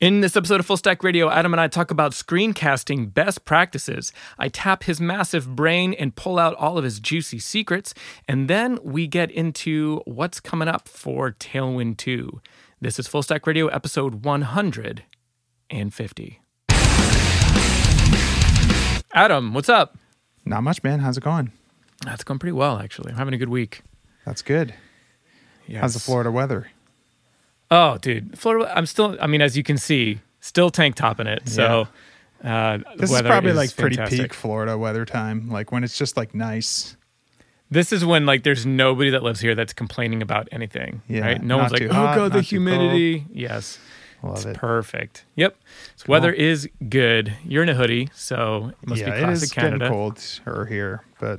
In this episode of Full Stack Radio, Adam and I talk about screencasting best practices. I tap his massive brain and pull out all of his juicy secrets, and then we get into what's coming up for Tailwind 2. This is Full Stack Radio episode 150. Adam, what's up? Not much, man. How's it going? That's going pretty well, actually. I'm having a good week. That's good. Yes. How's the Florida weather? Oh, dude, Florida. I'm still. I mean, as you can see, still tank topping it. So uh, the This is probably like fantastic. pretty peak Florida weather time, like when it's just like nice. This is when like there's nobody that lives here that's complaining about anything. Yeah, right. No one's like, oh hot, god, the humidity. Yes, Love it's it. perfect. Yep. Weather is good. You're in a hoodie, so it must yeah, be it classic is Canada. getting cold or here, but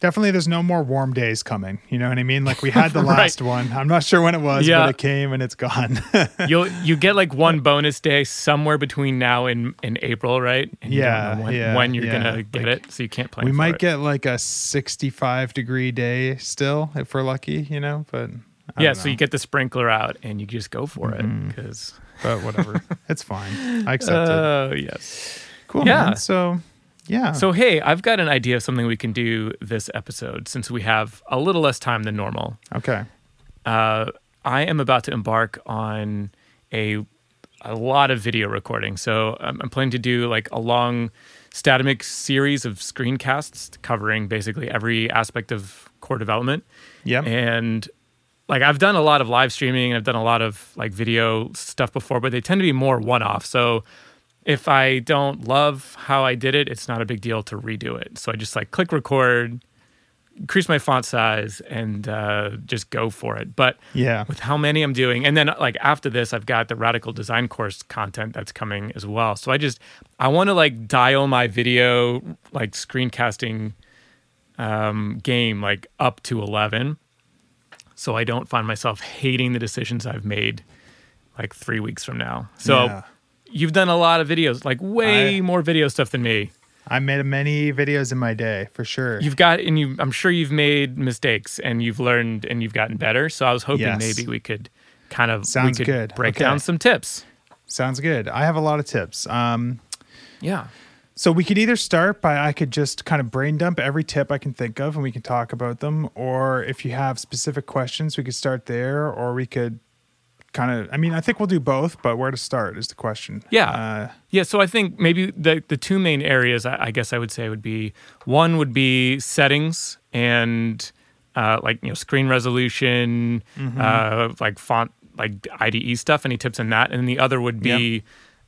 definitely there's no more warm days coming. You know what I mean? Like we had the Right. last one. I'm not sure when it was, Yeah. but it came and it's gone. You'll you get like one bonus day somewhere between now and, and April, right? And Yeah, when, yeah, when you're yeah. gonna get Like, it, so you can't plan. we might it. get like a 65 degree day still if we're lucky, you know, but I yeah. So you get the sprinkler out and you just go for it Mhm. because. but whatever. it's fine. I accept it. Oh yes. Cool. yeah. Man. So, yeah. So hey, I've got an idea of something we can do this episode since we have a little less time than normal. okay. Uh, I am about to embark on a a lot of video recording. So I'm, I'm planning to do like a long Statamic series of screencasts covering basically every aspect of core development. Yep. And like I've done a lot of live streaming, I've done a lot of like video stuff before, but they tend to be more one off. So if I don't love how I did it, it's not a big deal to redo it. So I just like click record, increase my font size, and uh, just go for it. But yeah. with how many I'm doing, and then like after this, I've got the radical design course content that's coming as well. So I just I want to like dial my video like screencasting um, game like up to eleven, so I don't find myself hating the decisions I've made like three weeks from now. So Yeah. You've done a lot of videos, like way I- more video stuff than me. I made many videos in my day for sure. You've got, and you, I'm sure you've made mistakes and you've learned and you've gotten better. So I was hoping Yes. maybe we could kind of Sounds we could good. break Okay. down some tips. Sounds good. I have a lot of tips. Um, Yeah. so we could either start by I could just kind of brain dump every tip I can think of and we can talk about them, or if you have specific questions, we could start there, or we could kind of. I mean, I think we'll do both, but where to start is the question. Yeah. Uh, Yeah. So I think maybe the, the two main areas I, I guess I would say would be one would be settings and uh, like, you know, screen resolution, Mm-hmm. uh, like font, like IDE stuff, any tips in that. And then the other would be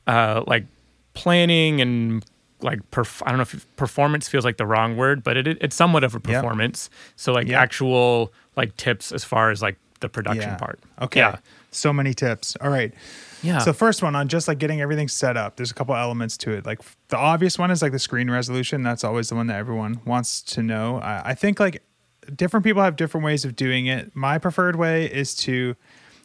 uh, like planning and like perf- I don't know if performance feels like the wrong word, but it, it's somewhat of a performance. So like actual like tips as far as like the production yeah. part. Okay. Yeah. So many tips. All right. Yeah. So first one on just like getting everything set up. There's a couple elements to it. Like the obvious one is like the screen resolution. That's always the one that everyone wants to know. I, I think like different people have different ways of doing it. My preferred way is to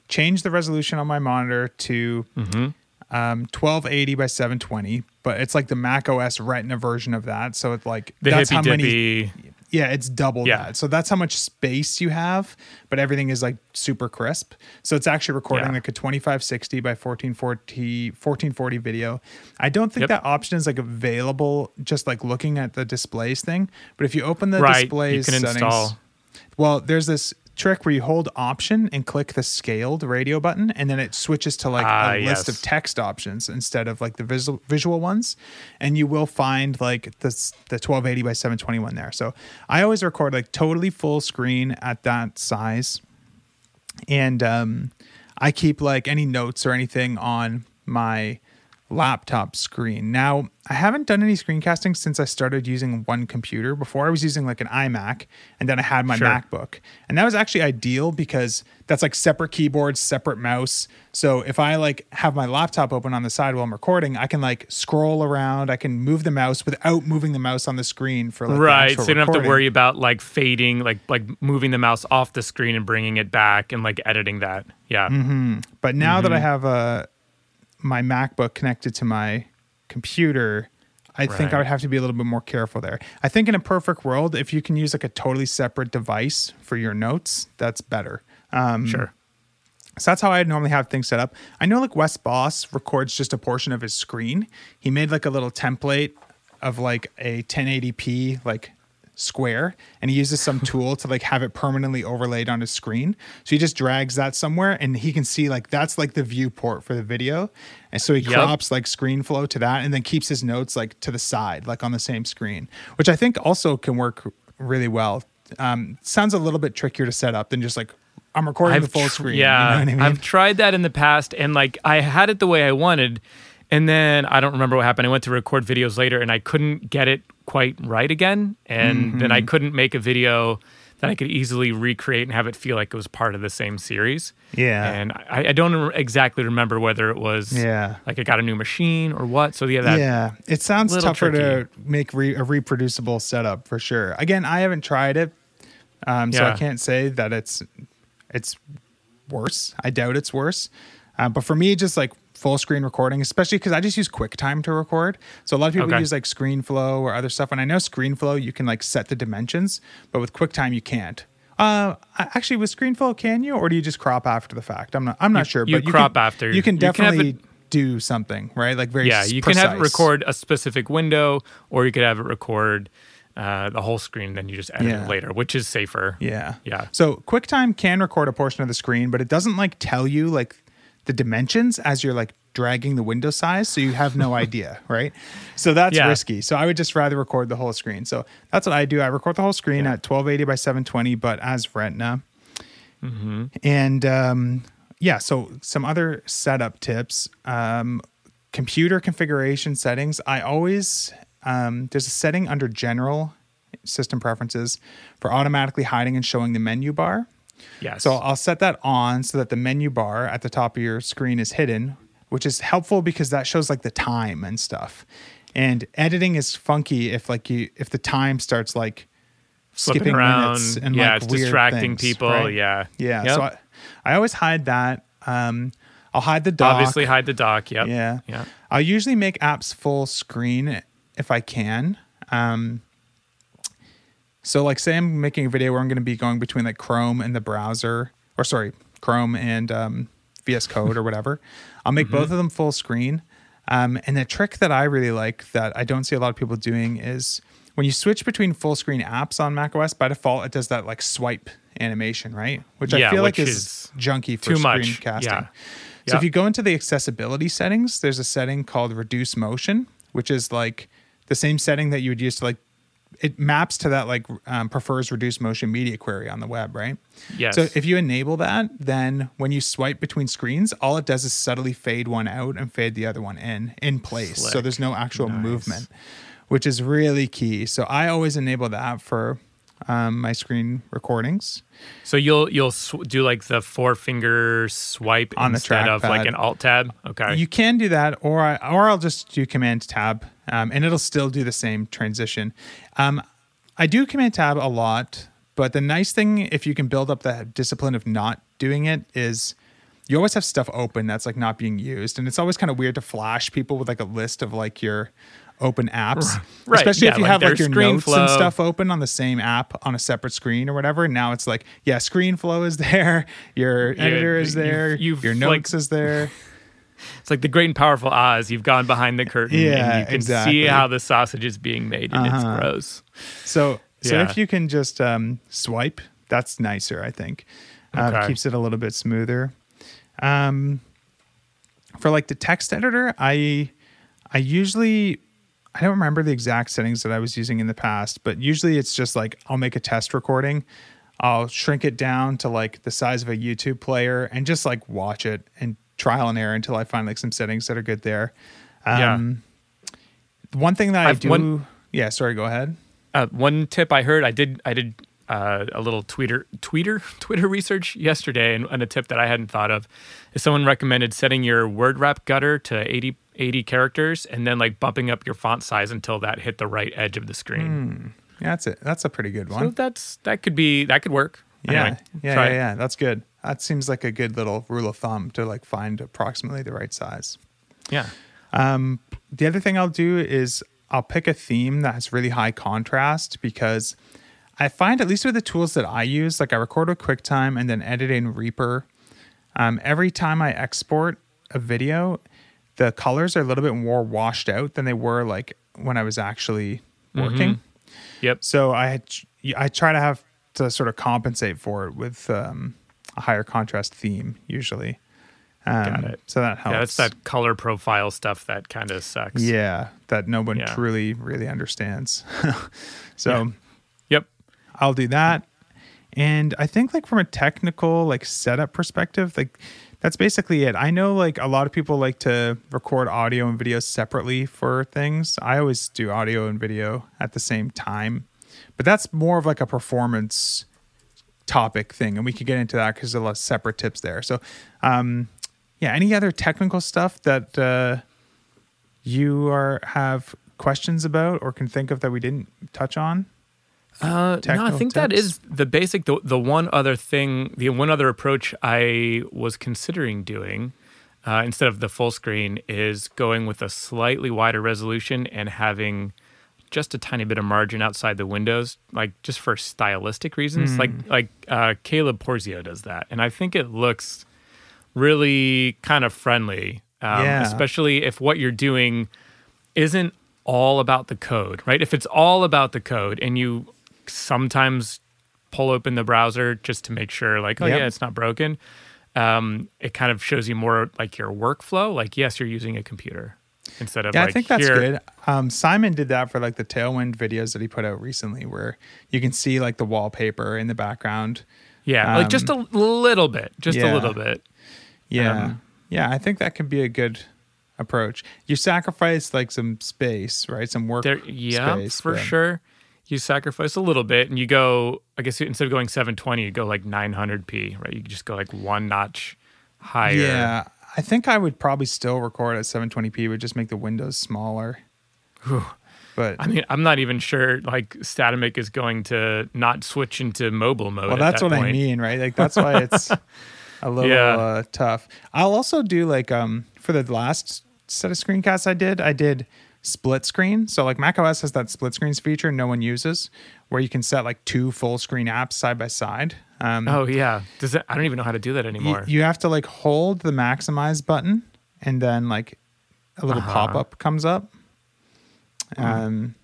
change the resolution on my monitor to Mm-hmm. um, 1280 by 720, but it's like the Mac OS Retina version of that. So it's like the that's how many dippy. Yeah, it's double Yeah. that. So that's how much space you have, but everything is like super crisp. So it's actually recording Yeah. like a 2560 by 1440 1440 video. I don't think Yep. that option is like available just like looking at the displays thing, but if you open the Right, you displays can settings, install- well, there's this trick where you hold option and click the scaled radio button and then it switches to like Ah, a list of text options instead of like the visual visual ones. And you will find like this the 1280 by 721 there. So i always record like totally full screen at that size. And um i keep like any notes or anything on my laptop screen. Now i haven't done any screencasting since i started using one computer. Before i was using like an imac and then i had my Sure. macbook. And that was actually ideal because that's like separate keyboards separate mouse. So if i like have my laptop open on the side while i'm recording i can like scroll around. I can move the mouse without moving the mouse on the screen for like right so you don't have to worry about like fading like like moving the mouse off the screen and bringing it back and like editing that. Yeah. Mm-hmm. But now Mm-hmm. that I have uh, my MacBook connected to my computer, I think I would have to be a little bit more careful there. I think in a perfect world, if you can use like a totally separate device for your notes, that's better. Um, sure So that's how I normally have things set up. I know like Wes Bos records just a portion of his screen. He made like a little template of like a 1080p like square and he uses some tool to like have it permanently overlaid on his screen. So he just drags that somewhere and he can see like that's like the viewport for the video. And so he Yep. crops like ScreenFlow to that and then keeps his notes like to the side, like on the same screen, which I think also can work really well. Um, sounds a little bit trickier to set up than just like I'm recording the full tr- screen. Yeah, you know what I mean? I've tried that in the past, and like I had it the way I wanted, and then I don't remember what happened. I went to record videos later, and I couldn't get it quite right again, and then I Mm-hmm. couldn't make a video that I could easily recreate and have it feel like it was part of the same series. Yeah. and I, I don't re- exactly remember whether it was Yeah. like I got a new machine or what. So yeah, that yeah, it sounds tougher to make re- a reproducible setup for sure. Again, I haven't tried it, um, so I can't say that it's it's worse. I doubt it's worse. Uh, but for me, just like full screen recording, especially because I just use QuickTime to record. So a lot of people Okay. use like ScreenFlow or other stuff. And I know ScreenFlow you can like set the dimensions, but with QuickTime you can't. Uh, actually, with ScreenFlow, can you, or do you just crop after the fact? I'm not. I'm not sure. you but crop can, after. You can You can definitely it- do something, right? Like very yeah, you can have it record a specific window, or you could have it record uh, the whole screen. Then you just edit Yeah. it later, which is safer. Yeah. Yeah. So QuickTime can record a portion of the screen, but it doesn't like tell you like the dimensions as you're like dragging the window size. So you have no idea, right? So that's Yeah. risky. So I would just rather record the whole screen. So that's what I do. I record the whole screen at 1280 by 720, but as Retina. And um, yeah, so some other setup tips. Um, computer configuration settings. I always um, there's a setting under General System Preferences for automatically hiding and showing the menu bar. Yes. So I'll set that on so that the menu bar at the top of your screen is hidden, which is helpful because that shows like the time and stuff. And editing is funky if like you if the time starts like Flipping skipping around. and yeah, like it's distracting things, people. right? Yeah. Yeah. Yep. So I, I always hide that. Um, I'll hide the dock. obviously hide the dock. Yep. Yeah. Yeah. I'll usually make apps full screen if I can. Um, so, like, say I'm making a video where I'm going to be going between like Chrome and the browser, or sorry, Chrome and um, VS Code or whatever. I'll make both of them full screen. Um, and the trick that I really like that I don't see a lot of people doing is when you switch between full screen apps on macOS, by default, it does that like swipe animation, right? Which I Yeah, feel like is, is junky for too much. screencasting. Yeah. So Yep. if you go into the accessibility settings, there's a setting called reduce motion, which is like the same setting that you would use to like it maps to that like um, prefers reduced motion media query on the web, right? Yes. So if you enable that, then when you swipe between screens, all it does is subtly fade one out and fade the other one in in place. So there's no actual Nice. movement, which is really key. So I always enable that for um, my screen recordings. So you'll you'll sw- do like the four finger swipe On the instead of like an alt tab. Okay. You can do that, or I, or I'll just do Command Tab, um, and it'll still do the same transition. Um, I do Command Tab a lot, but the nice thing, if you can build up the discipline of not doing it, is you always have stuff open that's like not being used, and it's always kind of weird to flash people with like a list of like your open apps, Right, especially if you like have like your screen notes and stuff open on the same app on a separate screen or whatever. And now it's like, yeah, ScreenFlow is there, your editor is you've- there, you've, your like, notes is there. It's like the great and powerful Oz. You've gone behind the curtain Yeah, and you can exactly. see how the sausage is being made, and Uh-huh. it's gross. So, so Yeah. if you can just um, swipe, that's nicer. I think uh, Okay. keeps it a little bit smoother. Um, for like the text editor, I I usually I don't remember the exact settings that I was using in the past, but usually it's just like I'll make a test recording. I'll shrink it down to like the size of a YouTube player and just like watch it and trial and error until I find like some settings that are good there. Yeah. Um, One thing that i I've- do, one- yeah. Sorry, go ahead. Uh, one tip I heard, I did, I did uh, a little Twitter Twitter Twitter research yesterday, and, and a tip that I hadn't thought of is someone recommended setting your word wrap gutter to 80, 80 characters, and then like bumping up your font size until that hit the right edge of the screen. Yeah, that's it. That's a pretty good So one. that's that could be that could work. yeah, Anyway, yeah, yeah, yeah. That's good. That seems like a good little rule of thumb to like find approximately the right size. yeah. Um, the other thing I'll do is I'll pick a theme that has really high contrast because I find at least with the tools that I use, like I record with QuickTime and then edit in Reaper. Um, every time I export a video, the colors are a little bit more washed out than they were like when I was actually working. Yep. So I I try to have to sort of compensate for it with um, a higher contrast theme usually. Um, Got it. So that helps. Yeah, that's that color profile stuff that kind of sucks. Yeah, that no one Yeah. truly really understands. so Yeah. Yep. I'll do that. And I think like from a technical like setup perspective, like that's basically it. I know like a lot of people like to record audio and video separately for things. I always do audio and video at the same time. But that's more of like a performance topic thing and we could get into that because there's a lot of separate tips there. So um yeah, any other technical stuff that uh you are have questions about or can think of that we didn't touch on? Uh, no, I think that tips? is the basic. The, the one other thing, the one other approach I was considering doing uh, instead of the full screen is going with a slightly wider resolution and having just a tiny bit of margin outside the windows, like just for stylistic reasons. Like like uh, Caleb Porzio does that, and I think it looks really kind of friendly, um, Yeah. especially if what you're doing isn't all about the code, right? If it's all about the code and you sometimes pull open the browser just to make sure, like, oh Yep. yeah, it's not broken, um, it kind of shows you more like your workflow. Like, yes, you're using a computer instead of Yeah, like I think that's here. good. Um, Simon did that for like the Tailwind videos that he put out recently, where you can see like the wallpaper in the background. Yeah, like just a little bit, just Um, yeah. a little bit. Yeah, Um, yeah, I think that could be a good approach. You sacrifice like some space, right? Some work. There, yeah, space, for but- sure. You sacrifice a little bit, and you go. I guess instead of going 720, you go like 900p, right? You just go like one notch higher. Yeah, I think I would probably still record at 720p, but just make the windows smaller. But I mean, I'm not even sure like Statamic is going to not switch into mobile mode. well, at that's that what I mean, right? Like that's why it's a little Yeah. uh, tough. I'll also do like um for the last set of screencasts I did, I did split screen. So like macOS has that split screens feature no one uses, where you can set like two full screen apps side by side. Um, Oh yeah, does it? I don't even know how to do that anymore. you have to like hold the maximize button, and then like a little Uh-huh. pop up comes up. Um,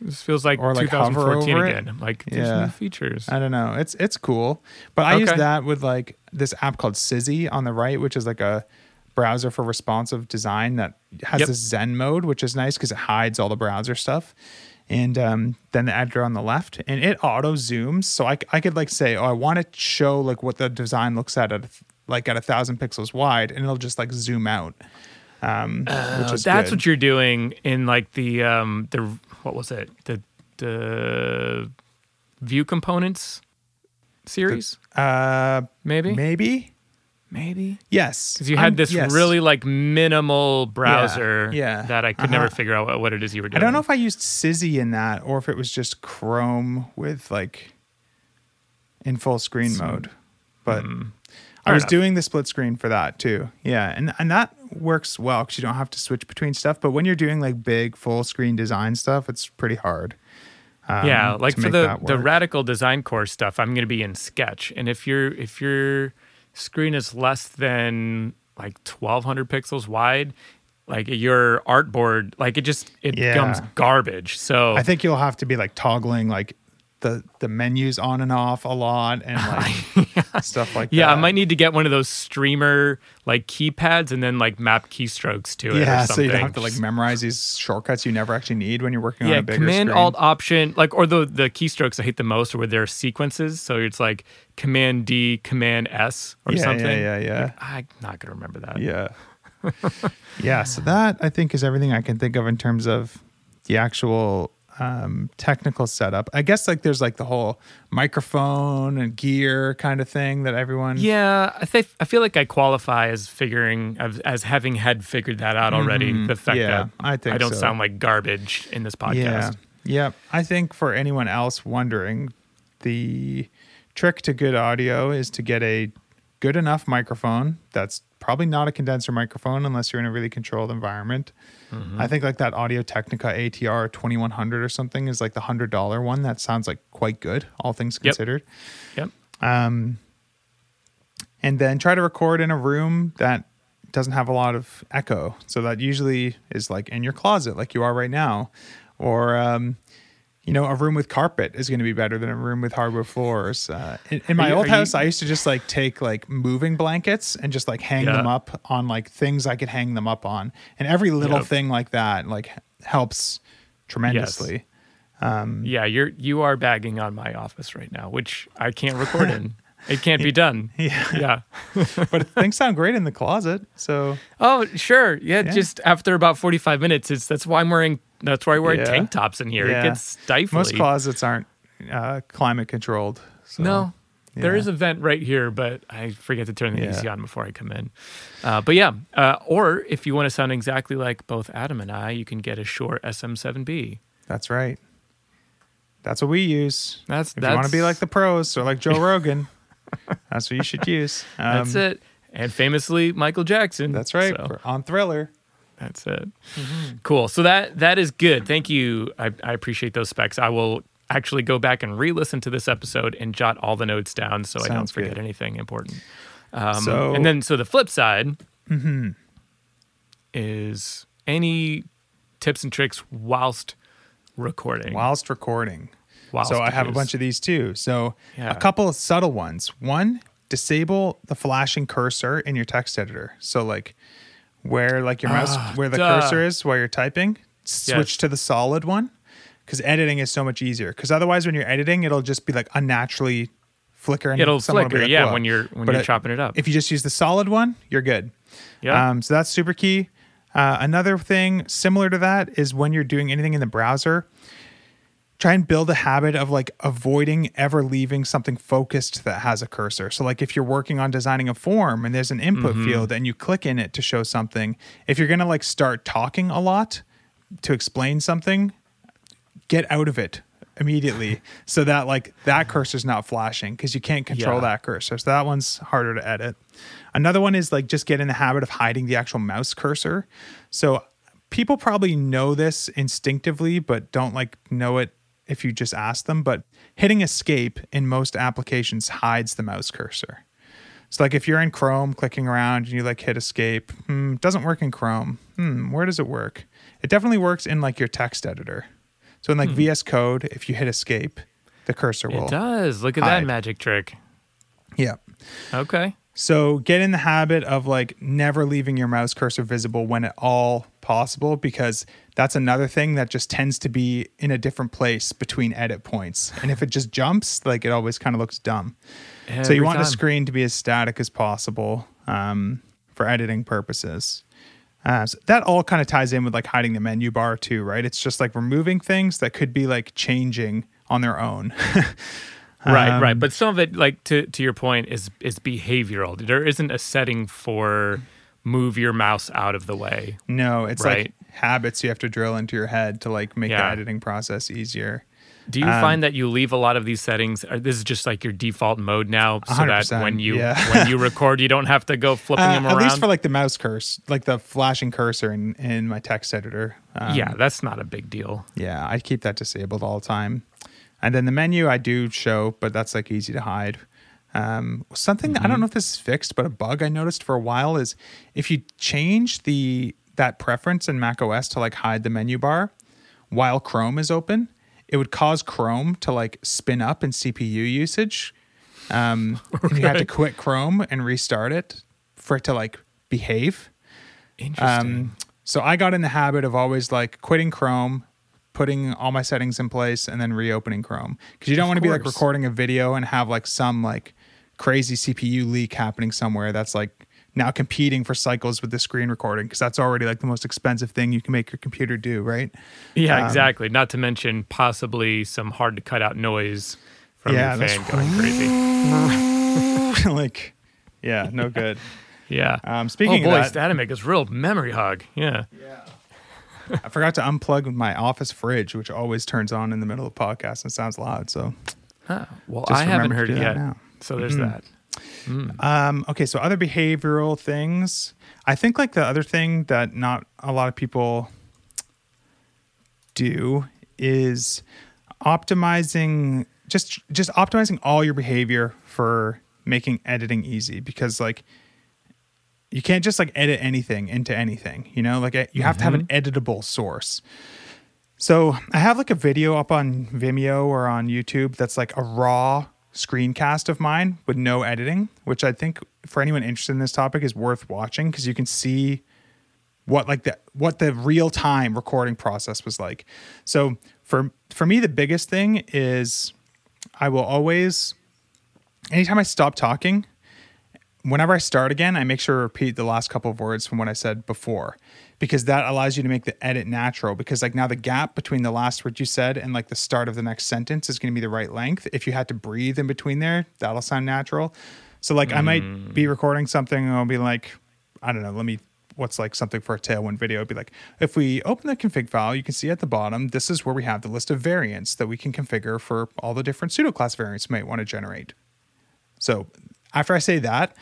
this feels like or, like, 2014 over it. again. Like there's Yeah. new features. I don't know. It's it's cool, but I use that with like this app called Sizzy on the right, which is like a browser for responsive design that has Yep. this Zen mode, which is nice because it hides all the browser stuff. And um, then the editor on the left, and it auto zooms. So I, I could like say, oh, I want to show like what the design looks at at like at a thousand pixels wide, and it'll just like zoom out. Um, is that's good. what you're doing in like the um the what was it the the Vue components series uh, maybe maybe maybe yes because you had I'm- this yes. really like minimal browser yeah. that I could never Uh-huh. figure out what, what it is you were doing. I don't know if I used Sizzy in that or if it was just Chrome with like in full screen mode. But I Hmm. Was enough. doing the split screen for that too. Yeah, and and that works well because you don't have to switch between stuff. But when you're doing like big full screen design stuff, it's pretty hard. um, yeah, like for the the radical design course stuff, I'm going to be in Sketch, and if you're if your screen is less than like 1200 pixels wide, like your artboard, like it just it Yeah. becomes garbage. So I think you'll have to be like toggling like the the menus on and off a lot and like stuff like yeah, that. Yeah, I might need to get one of those streamer like keypads and then like map keystrokes to it. Yeah, or so you don't have to like memorize these shortcuts you never actually need when you're working on yeah, a bigger command screen. alt option like or the the keystrokes I hate the most are where there are sequences. So it's like command D, command S or Yeah, something. yeah, yeah, yeah. I'm not gonna remember that. Yeah. yeah. So that I think is everything I can think of in terms of the actual um, technical setup. I guess like there's like the whole microphone and gear kind of thing that everyone. Yeah, I think I feel like I qualify as figuring as, as having had figured that out already. The fact. Yeah, that I think I don't so. sound like garbage in this podcast. Yeah. Yeah. I think for anyone else wondering, the trick to good audio is to get a good enough microphone that's probably not a condenser microphone unless you're in a really controlled environment. Mm-hmm. I think like that Audio Technica ATR 2100 or something is like the $100 one that sounds like quite good, all things Yep. considered. Yep. Um, and then try to record in a room that doesn't have a lot of echo. So that usually is like in your closet, like you are right now, or um, you know, a room with carpet is going to be better than a room with hardwood floors. Uh, in, in my you- old are you- house, I used to just like take like moving blankets and just like hang Yeah. them up on like things I could hang them up on, and every little Yep. thing like that like helps tremendously. Yeah, you're you are bagging on my office right now, which I can't record in. It can't be done. Yeah. Yeah. but things sound great in the closet. So Oh, sure. Yeah, Yeah. just after about 45 minutes, it's that's why I'm wearing that's why I wear Yeah. tank tops in here. It gets stifling. most closets aren't uh, climate controlled. So, No. There is a vent right here, but I forget to turn the. AC on before I come in. Uh, but yeah, uh, or if you want to sound exactly like both Adam and I, you can get a Shure SM7B. That's right. That's what we use. That's If you want to be like the pros or like Joe Rogan, that's what you should use. Um, That's it. And famously, Michael Jackson. That's right. So- on Thriller. That's it. Cool. So that that is good. Thank you. I, I appreciate those specs. I will actually go back and re-listen to this episode and jot all the notes down so I don't forget good. anything important. Um, So- and then so the flip side Mm-hmm. is any tips and tricks whilst recording. whilst recording. Whilst so I have a bunch of these too. So Yeah. a couple of subtle ones. One, disable the flashing cursor in your text editor. So like where like your mouse where the Ah, duh. cursor is while you're typing, switch Yes. to the solid one because editing is so much easier. Because otherwise, when you're editing, it'll just be like unnaturally flicker. And It'll someone will be flicker, like, yeah, when you're when But you're it- chopping it up. If you just use the solid one, you're good. yeah. Um, so that's super key. Uh, another thing similar to that is when you're doing anything in the browser, try and build a habit of like avoiding ever leaving something focused that has a cursor. So, like if you're working on designing a form and there's an input Mm-hmm. field and you click in it to show something, if you're gonna like start talking a lot to explain something, get out of it immediately so that like that cursor's not flashing because you can't control Yeah. that cursor. So that one's harder to edit. Another one is like just get in the habit of hiding the actual mouse cursor. So people probably know this instinctively, but don't like know it if you just ask them. But hitting escape in most applications hides the mouse cursor. So like if you're in Chrome clicking around and you like hit escape, hmm, doesn't work in Chrome. Hmm, where does it work? It definitely works in like your text editor. So in like VS Code, if you hit escape, the cursor will. it does. Look at that magic trick. Yeah. Okay. So get in the habit of like never leaving your mouse cursor visible when at all possible because that's another thing that just tends to be in a different place between edit points. And if it just jumps, like it always kind of looks dumb. so you Every want the screen to be as static as possible um, for editing purposes. Uh, so that all kind of ties in with like hiding the menu bar too, right? It's just like removing things that could be like changing on their own. Right, Um, right. But some of it, like to to your point, is is behavioral. There isn't a setting for move your mouse out of the way. no, it's Right. like habits you have to drill into your head to like make the editing process easier. Do you Um, find that you leave a lot of these settings? This is just like your default mode now, so that when you yeah. when you record, you don't have to go flipping Uh, them around. at least for like the mouse curse, like the flashing cursor in, in my text editor. Um, yeah, that's not a big deal. Yeah, I keep that disabled all the time. And then the menu I do show, but that's like easy to hide. Um, something I don't know if this is fixed, but a bug I noticed for a while is if you change the that preference in Mac OS to like hide the menu bar while Chrome is open, it would cause Chrome to like spin up in CPU usage. Um, and you have to quit Chrome and restart it for it to like behave. Interesting. Um, so I got in the habit of always like quitting Chrome, putting all my settings in place, and then reopening Chrome because you don't want to be like recording a video and have like some like crazy CPU leak happening somewhere that's like now competing for cycles with the screen recording because that's already like the most expensive thing you can make your computer do, right? yeah, um, exactly. Not to mention possibly some hard to cut out noise from Yeah, your fan going crazy. like, yeah, no good. Yeah. Um, oh speaking boy, of that, Static is real memory hog. Yeah. Yeah. I forgot to unplug my office fridge, which always turns on in the middle of the podcast and sounds loud. So Huh. Well, Just I haven't heard it yet. now. So there's that. Um, okay, so other behavioral things. I think like the other thing that not a lot of people do is optimizing just just optimizing all your behavior for making editing easy because like you can't just like edit anything into anything, you know? Like you have to have an editable source. So I have like a video up on Vimeo or on YouTube that's like a raw screencast of mine with no editing, which I think for anyone interested in this topic is worth watching because you can see what like the what the real time recording process was like. So for for me the biggest thing is I will always anytime I stop talking, whenever I start again, I make sure to repeat the last couple of words from what I said before because that allows you to make the edit natural because like now the gap between the last word you said and like the start of the next sentence is going to be the right length. If you had to breathe in between there, that'll sound natural. So like I might mm. be recording something and I'll be like I don't know, let me what's like something for a tailwind video. It'd be like, if we open the config file, you can see at the bottom, this is where we have the list of variants that we can configure for all the different pseudo class variants we might want to generate. So after I say that,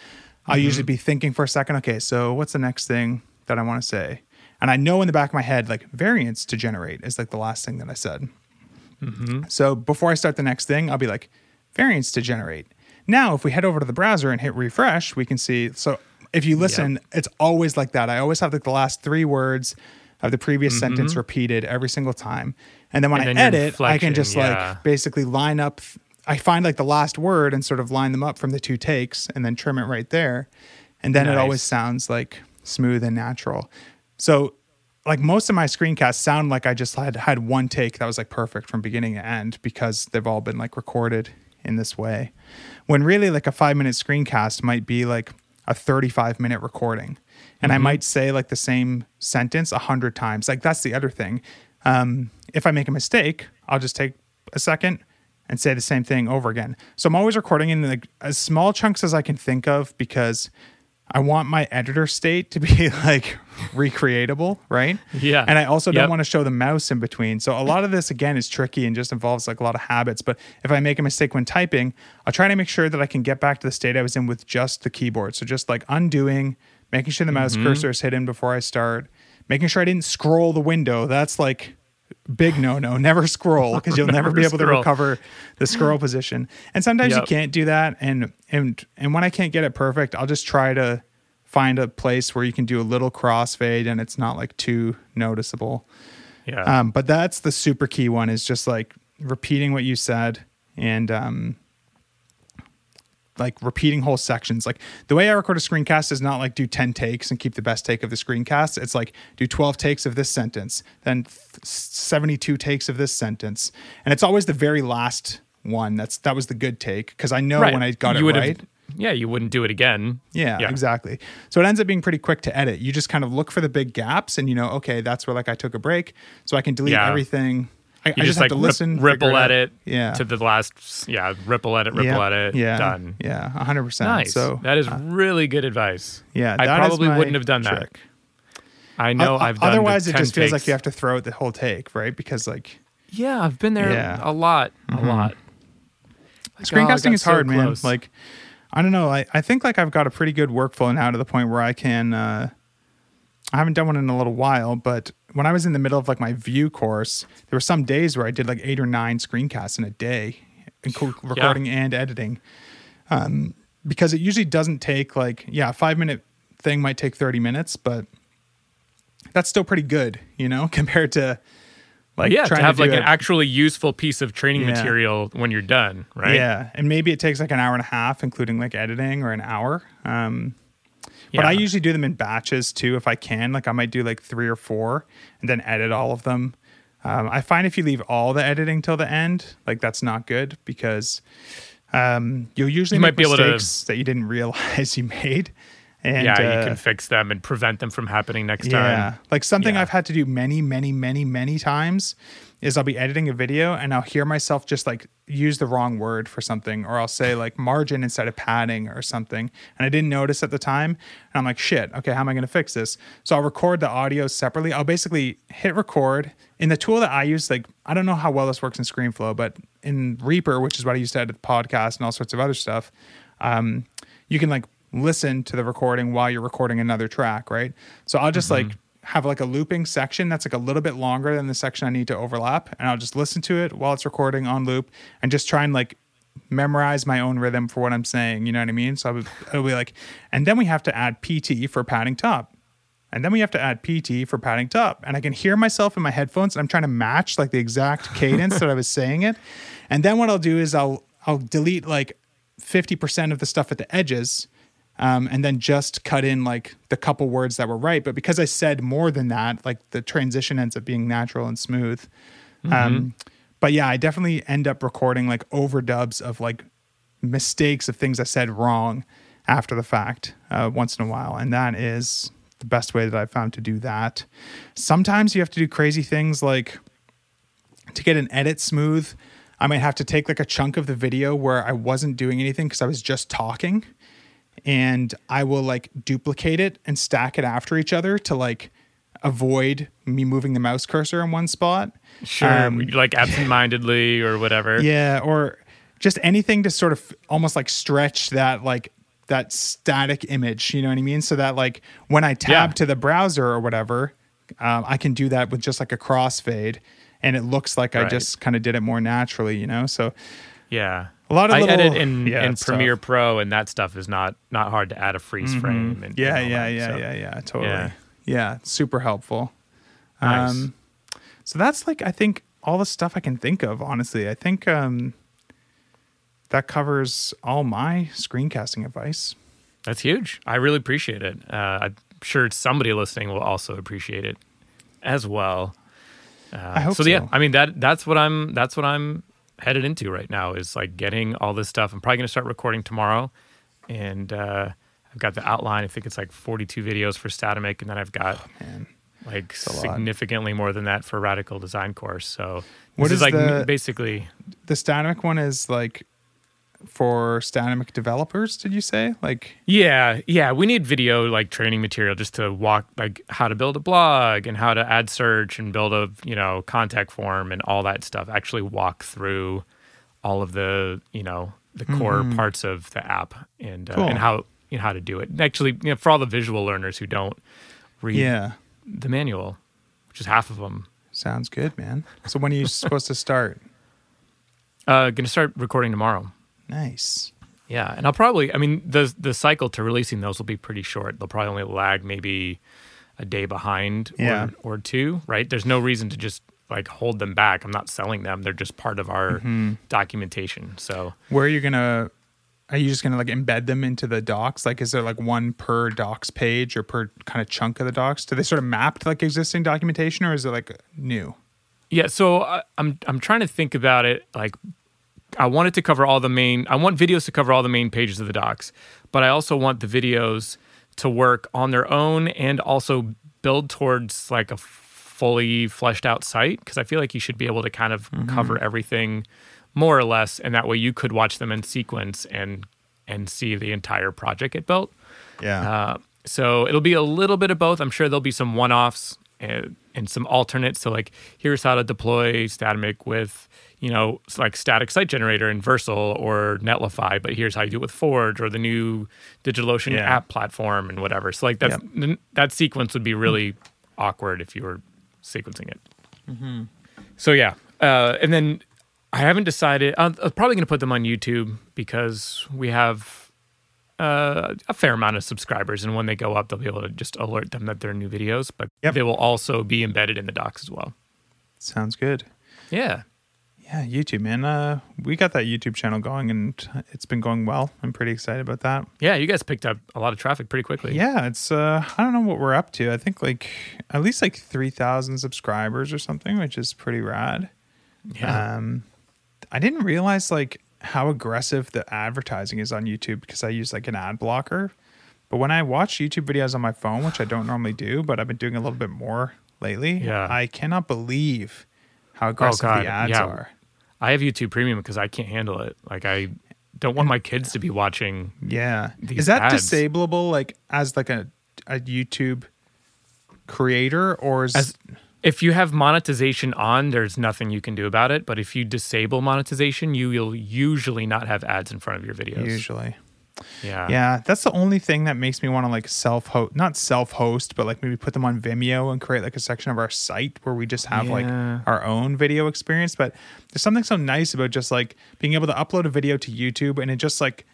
I'll mm-hmm. usually be thinking for a second, okay, so what's the next thing that I want to say? And I know in the back of my head, like variants to generate is like the last thing that I said. Mm-hmm. So before I start the next thing, I'll be like, variants to generate. Now, if we head over to the browser and hit refresh, we can see. So if you listen, it's always like that. I always have like the last three words of the previous mm-hmm. sentence repeated every single time. And then when And I then edit, I can just yeah. like basically line up. I find like the last word and sort of line them up from the two takes and then trim it right there. And then it always sounds like smooth and natural. So like most of my screencasts sound like I just had had one take that was like perfect from beginning to end because they've all been like recorded in this way. When really like a 5 minute screencast might be like a 35 minute recording. And I might say like the same sentence a hundred times. Like that's the other thing. Um, if I make a mistake, I'll just take a second and say the same thing over again. So I'm always recording in like as small chunks as I can think of because I want my editor state to be like recreatable, right? Yeah. And I also don't Yep. want to show the mouse in between. So a lot of this again is tricky and just involves like a lot of habits. But if I make a mistake when typing, I'll try to make sure that I can get back to the state I was in with just the keyboard. So just like undoing, making sure the mouse Mm-hmm. cursor is hidden before I start, making sure I didn't scroll the window. That's like big no no. Never scroll because you'll never, Never be able to recover the scroll position. And sometimes you can't do that. And and and when I can't get it perfect, I'll just try to find a place where you can do a little crossfade and it's not like too noticeable. Yeah. Um, but that's the super key one is just like repeating what you said and um, like repeating whole sections. Like the way I record a screencast is not like do 10 takes and keep the best take of the screencast. It's like do 12 takes of this sentence, then th- 72 takes of this sentence. And it's always the very last one. That's that was the good take because I know right. when I got you it right. Yeah, you wouldn't do it again. Yeah, Yeah. exactly. So it ends up being pretty quick to edit. You just kind of look for the big gaps and you know, okay, that's where like I took a break. So I can delete Yeah. everything. I, You I just, have like to rip- listen, ripple figure at it Yeah. to the last yeah, ripple at it, ripple yeah. at it, Yeah. done. Yeah, 100%. Nice. So that is really good advice. yeah, I probably wouldn't have done that. I know O- I've done the Otherwise, it 10 just feels like you have to throw out the whole take, right? Because like Yeah, I've been there Yeah. Mm-hmm. a lot, a lot. Like, oh, screencasting got is so hard, man. close. Like I don't know. I, I think like I've got a pretty good workflow now to the point where I can. Uh, I haven't done one in a little while, but when I was in the middle of like my Vue course, there were some days where I did like eight or nine screencasts in a day, recording and editing. Um, because it usually doesn't take like yeah, a five minute thing might take thirty minutes, but that's still pretty good, you know, compared to like yeah, to have do like an actually useful piece of training Yeah. material when you're done, right? Yeah, and maybe it takes like an hour and a half, including like editing, or an hour. Um, but I usually do them in batches too, if I can. Like I might do like three or four, and then edit all of them. Um, I find if you leave all the editing till the end, like that's not good because um, you'll usually You make might be able to- mistakes that you didn't realize you made. And yeah, uh, you can fix them and prevent them from happening next yeah. time. Like something Yeah. I've had to do many, many, many, many times is I'll be editing a video and I'll hear myself just like use the wrong word for something, or I'll say like margin instead of padding or something. And I didn't notice at the time. And I'm like, shit, okay, how am I going to fix this? So I'll record the audio separately. I'll basically hit record in the tool that I use. Like, I don't know how well this works in ScreenFlow, but in Reaper, which is what I used to edit the podcast and all sorts of other stuff, um, you can like listen to the recording while you're recording another track, right? So I'll just mm-hmm. like have like a looping section that's like a little bit longer than the section I need to overlap, and I'll just listen to it while it's recording on loop, and just try and like memorize my own rhythm for what I'm saying. You know what I mean? So I would, be like, and then we have to add PT for padding top. And then we have to add PT for padding top. And I can hear myself in my headphones. And I'm trying to match like the exact cadence that I was saying it. And then what I'll do is I'll I'll delete like 50% of the stuff at the edges. Um, and then just cut in like the couple words that were right. But because I said more than that, like the transition ends up being natural and smooth. Um, but yeah, I definitely end up recording like overdubs of like mistakes of things I said wrong after the fact uh, once in a while. And that is the best way that I've found to do that. Sometimes you have to do crazy things like to get an edit smooth. I might have to take like a chunk of the video where I wasn't doing anything because I was just talking and I will like duplicate it and stack it after each other to like avoid me moving the mouse cursor in one spot. Sure, Um, like absentmindedly or whatever. Yeah, or just anything to sort of almost like stretch that like that static image, you know what I mean? So that like when I tab Yeah. to the browser or whatever, um, I can do that with just like a crossfade and it looks like I just kind of did it more naturally, you know? So Yeah. A lot of I little- edit in, yeah, in Premiere tough. Pro, and that stuff is not not hard to add a freeze frame. And, yeah, and yeah, that, yeah, so. yeah, yeah, totally. Yeah. Yeah, super helpful. Nice. Um, so that's like I think all the stuff I can think of. Honestly, I think um, that covers all my screencasting advice. That's huge. I really appreciate it. Uh, I'm sure somebody listening will also appreciate it as well. Uh, I hope so. so. Yeah. I mean that that's what I'm that's what I'm headed into right now is like getting all this stuff. I'm probably going to start recording tomorrow, and uh, I've got the outline. I think it's like 42 videos for Statamic, and then I've got Man, like a lot. significantly more than that for Radical Design Course. So What this is is like the- basically the Statamic one is like for Statamic developers. Did you say like? Yeah, yeah, we need video like training material just to walk like how to build a blog and how to add search and build a, you know, contact form and all that stuff. Actually walk through all of the, you know, the core parts of the app and uh, Cool. and how you know how to do it. And actually, you know, for all the visual learners who don't read Yeah, the manual, which is half of them. sounds good, man. So when are you supposed to start? Uh going to start recording tomorrow. Nice. Yeah, and I'll probably. I mean, the the cycle to releasing those will be pretty short. They'll probably only lag maybe a day behind Yeah. or, or two. Right? There's no reason to just like hold them back. I'm not selling them. They're just part of our Mm-hmm. documentation. So Where are you gonna? Are you just gonna like embed them into the docs? Like, is there like one per docs page or per kind of chunk of the docs? Do they sort of map to like existing documentation, or is it like new? yeah, so I, I'm I'm trying to think about it. Like, I want it to cover all the main. I want videos to cover all the main pages of the docs, but I also want the videos to work on their own and also build towards like a fully fleshed out site because I feel like you should be able to kind of cover everything more or less, and that way you could watch them in sequence and and see the entire project get built. Yeah. Uh, so it'll be a little bit of both. I'm sure there'll be some one offs and, some alternates. So, like, here's how to deploy Statamic with, you know, like static site generator in Vercel or Netlify, but here's how you do it with Forge or the new DigitalOcean Yeah. app platform and whatever. So, like, that's n- that sequence would be really awkward if you were sequencing it. So, yeah. Uh, and then I haven't decided. I'm, I'm probably going to put them on YouTube because we have uh, a fair amount of subscribers, and when they go up, they'll be able to just alert them that they're new videos. But Yep. they will also be embedded in the docs as well. Sounds good. Yeah, Yeah, YouTube, man. Uh, we got that YouTube channel going, and it's been going well. I'm pretty excited about that. yeah. You guys picked up a lot of traffic pretty quickly. Yeah, it's uh, I don't know what we're up to. I think like at least like three thousand subscribers or something, which is pretty rad. yeah. Um, I didn't realize like how aggressive the advertising is on YouTube because I use like an ad blocker. But when I watch YouTube videos on my phone, which I don't normally do, but I've been doing a little bit more lately, Yeah. I cannot believe how oh, aggressive God, the ads yeah. are. I have YouTube Premium because I can't handle it. Like I don't want my kids to be watching. Yeah. Is that ads. disableable like as like a a YouTube creator or is As if you have monetization on, there's nothing you can do about it. But if you disable monetization, you will usually not have ads in front of your videos. usually? Yeah. Yeah, that's the only thing that makes me want to like self host, not self host, but like maybe put them on Vimeo and create like a section of our site where we just have Yeah. like our own video experience. But there's something so nice about just like being able to upload a video to YouTube and it just like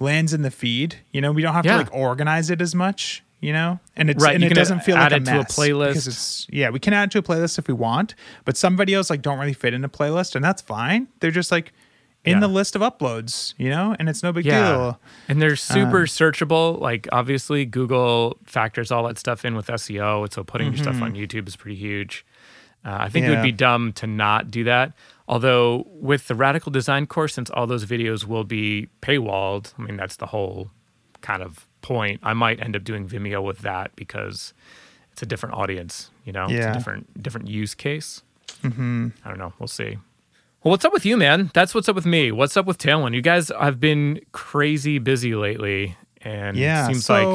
lands in the feed. You know, we don't have Yeah. to like organize it as much. You know, and it's Right, and it doesn't feel like a to a playlist. because it's yeah we can add it to a playlist if we want, but some videos like don't really fit in a playlist and that's fine. They're just like in Yeah. the list of uploads, you know, and it's no big Yeah. deal. And they're super Um, searchable. Like obviously Google factors all that stuff in with SEO. So putting your stuff on YouTube is pretty huge. Uh, I think it would Mm-hmm. Be dumb to not do that. Although with the radical design course, since all those videos will be paywalled, I mean that's the whole kind of point. I might end up doing Vimeo with that because it's a different audience. You know, it's a different different use case. Mm-hmm. I don't know. We'll see. Well, what's up with you, man? That's what's up with me. What's up with Tailwind? You guys have been crazy busy lately, and Yeah, seems like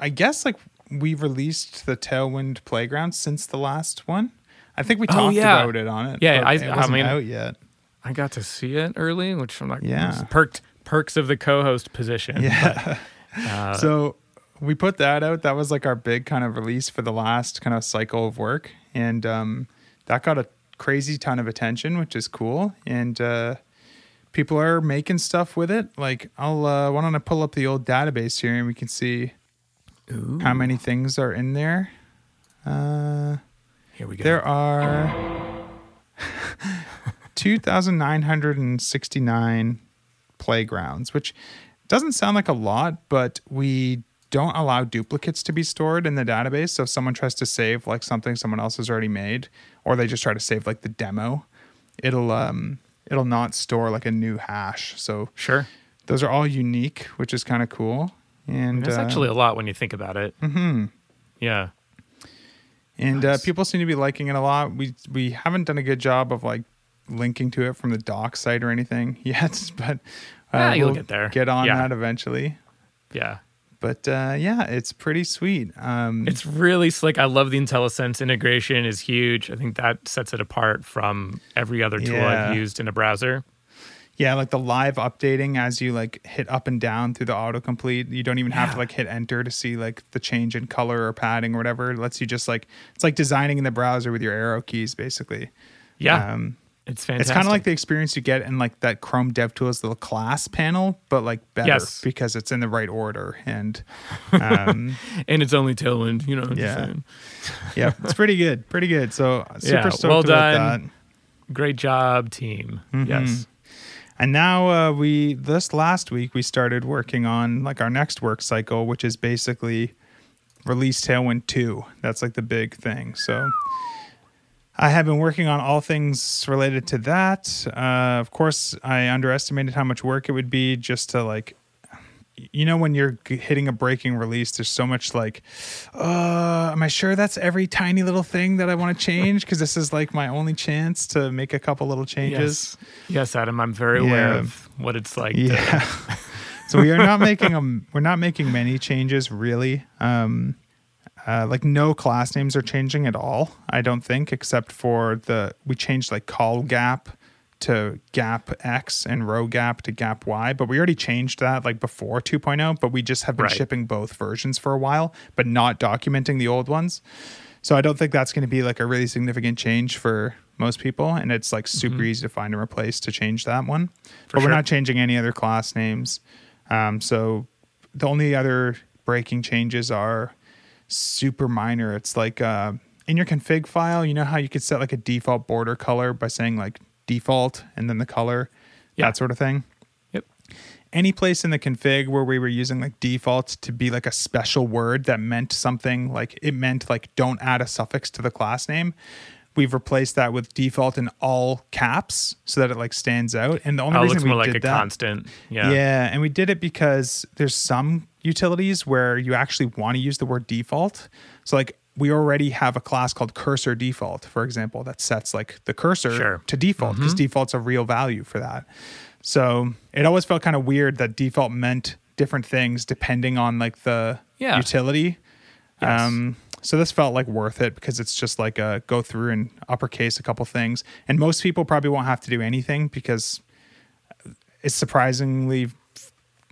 I guess like we released the Tailwind Playground since the last one. I think we Oh, talked yeah. about it on it. Yeah, I- it I mean- out yet. I got to see it early, which I'm like, Yeah. perked perks of the co-host position. Yeah. Uh, so we put that out. That was like our big kind of release for the last kind of cycle of work, and um, that got a crazy ton of attention, which is cool. And uh, people are making stuff with it. Like, I'll uh, why don't I pull up the old database here and we can see how many things are in there. Uh, Here we go. there are 2,969 playgrounds, which doesn't sound like a lot, but we don't allow duplicates to be stored in the database. So if someone tries to save like something someone else has already made, or they just try to save like the demo, it'll um it'll not store like a new hash. So sure. those are all unique, which is kind of cool. And That's uh, actually a lot when you think about it. Mm-hmm. Yeah. and uh, people seem to be liking it a lot. We we haven't done a good job of like linking to it from the doc site or anything yet, but uh, Ah, you'll we'll get there. Get on Yeah. that eventually. Yeah. But uh, yeah, it's pretty sweet. Um, It's really slick. I love the IntelliSense integration is huge. I think that sets it apart from every other tool Yeah. I've used in a browser. yeah, like the live updating as you like hit up and down through the autocomplete. You don't even have to like hit enter to see like the change in color or padding or whatever. It lets you just like it's like designing in the browser with your arrow keys, basically. Yeah. Um, it's fantastic. It's kind of like the experience you get in like that Chrome DevTools little class panel, but like better Yes. because it's in the right order. And um, and it's only Tailwind, you know. Yeah. yeah, it's pretty good, pretty good. So super Yeah, stoked well about done. that. Great job, team. Mm-hmm. Yes. And now uh, we this last week we started working on like our next work cycle, which is basically release Tailwind two. That's like the big thing. So I have been working on all things related to that. Uh, of course, I underestimated how much work it would be just to like. You know, when you're hitting a breaking release, there's so much like, uh, am I sure that's every tiny little thing that I want to change? Because this is like my only chance to make a couple little changes. Yes. Yes, Adam. I'm very aware Yeah. of what it's like. to- Yeah. so we are not making them. We're not making many changes really. Um, uh, like no class names are changing at all. I don't think, except for the we changed like call gap to gap X and row gap to gap Y. But we already changed that like before 2.0. But we just have been Right. shipping both versions for a while, but not documenting the old ones. So I don't think that's going to be like a really significant change for most people, and it's like super easy to find and replace to change that one. but sure. we're not changing any other class names. Um, so the only other breaking changes are super minor. It's like uh, in your config file, you know how you could set like a default border color by saying like default and then the color, Yeah. that sort of thing Yep. any place in the config where we were using like default to be like a special word that meant something like it meant like don't add a suffix to the class name we've replaced that with default in all caps so that it like stands out and the only Oh, reason looks we more like did a that constant. Yeah. yeah, and we did it because there's some utilities where you actually want to use the word default. So like we already have a class called cursor default, for example, that sets like the cursor Sure. to default because default's a real value for that. So it always felt kind of weird that default meant different things depending on like the Yeah. utility. Yes. Um, so this felt like worth it because it's just like a go through and uppercase a couple things, and most people probably won't have to do anything because it's surprisingly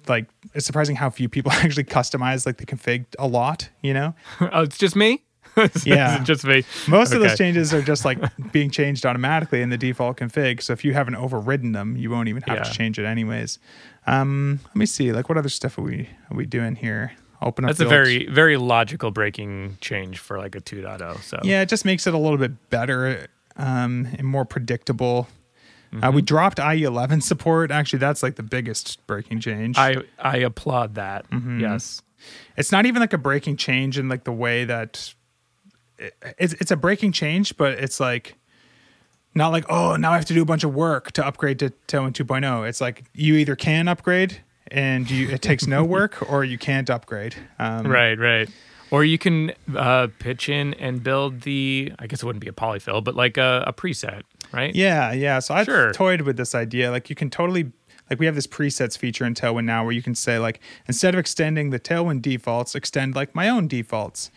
like it's surprising how few people actually customize like the config a lot. You know, oh, it's just me. Yeah. just me. most of those changes are just like being changed automatically in the default config. So if you haven't overridden them, you won't even have to change it anyways. Um, let me see, like what other stuff are we are we doing here? Open up. That's a very very logical breaking change for like a 2.0. So yeah. It just makes it a little bit better um, and more predictable. Uh, Mm-hmm. we dropped IE11 support. Actually, that's like the biggest breaking change. I I applaud that. Mm-hmm. Yes. it's not even like a breaking change in like the way that it, it's it's a breaking change, but it's like not like oh now I have to do a bunch of work to upgrade to Tailwind 2.0. It's like you either can upgrade and you it takes no work, or you can't upgrade. Um, Right, right. Or you can uh, pitch in and build the. I guess it wouldn't be a polyfill, but like a, a preset, right? Yeah, yeah. So I've Sure. toyed with this idea. Like you can totally like we have this presets feature in Tailwind now where you can say like instead of extending the Tailwind defaults, extend like my own defaults.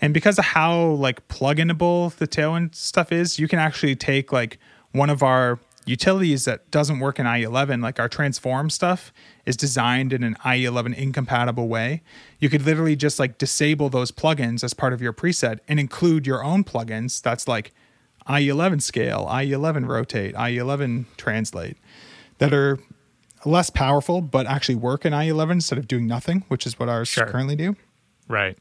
And because of how like pluginable the Tailwind stuff is, you can actually take like one of our utilities that doesn't work in IE11 like our transform stuff is designed in an IE11 incompatible way. You could literally just like disable those plugins as part of your preset and include your own plugins that's like IE11 scale, IE11 rotate, IE11 translate that are less powerful but actually work in IE11 instead of doing nothing, which is what ours Sure. currently do. Right.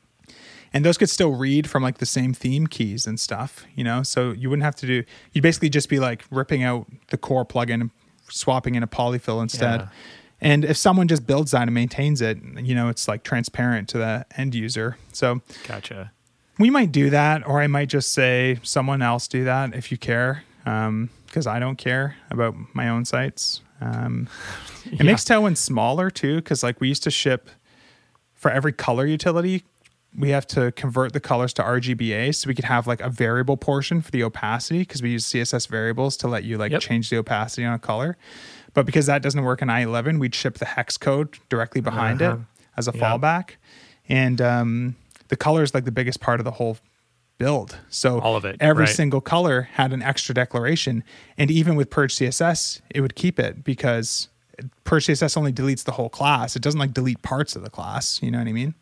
And those could still read from like the same theme keys and stuff, you know? So you wouldn't have to do, you'd basically just be like ripping out the core plugin and swapping in a polyfill instead. Yeah. And if someone just builds that and maintains it, you know, it's like transparent to the end user. So Gotcha. we might do that, or I might just say someone else do that if you care, because I don't care about my own sites. Um, it Yeah. makes Tailwind smaller too, because like we used to ship for every color utility, we have to convert the colors to RGBA, so we could have like a variable portion for the opacity, because we use CSS variables to let you like Yep. change the opacity on a color. But because that doesn't work in IE11, we'd ship the hex code directly behind Uh-huh. it as a Yeah. fallback. And um, the color is like the biggest part of the whole build. So All of it, every right. single color had an extra declaration. And even with Purge CSS, it would keep it because Purge CSS only deletes the whole class. It doesn't like delete parts of the class. You know what I mean?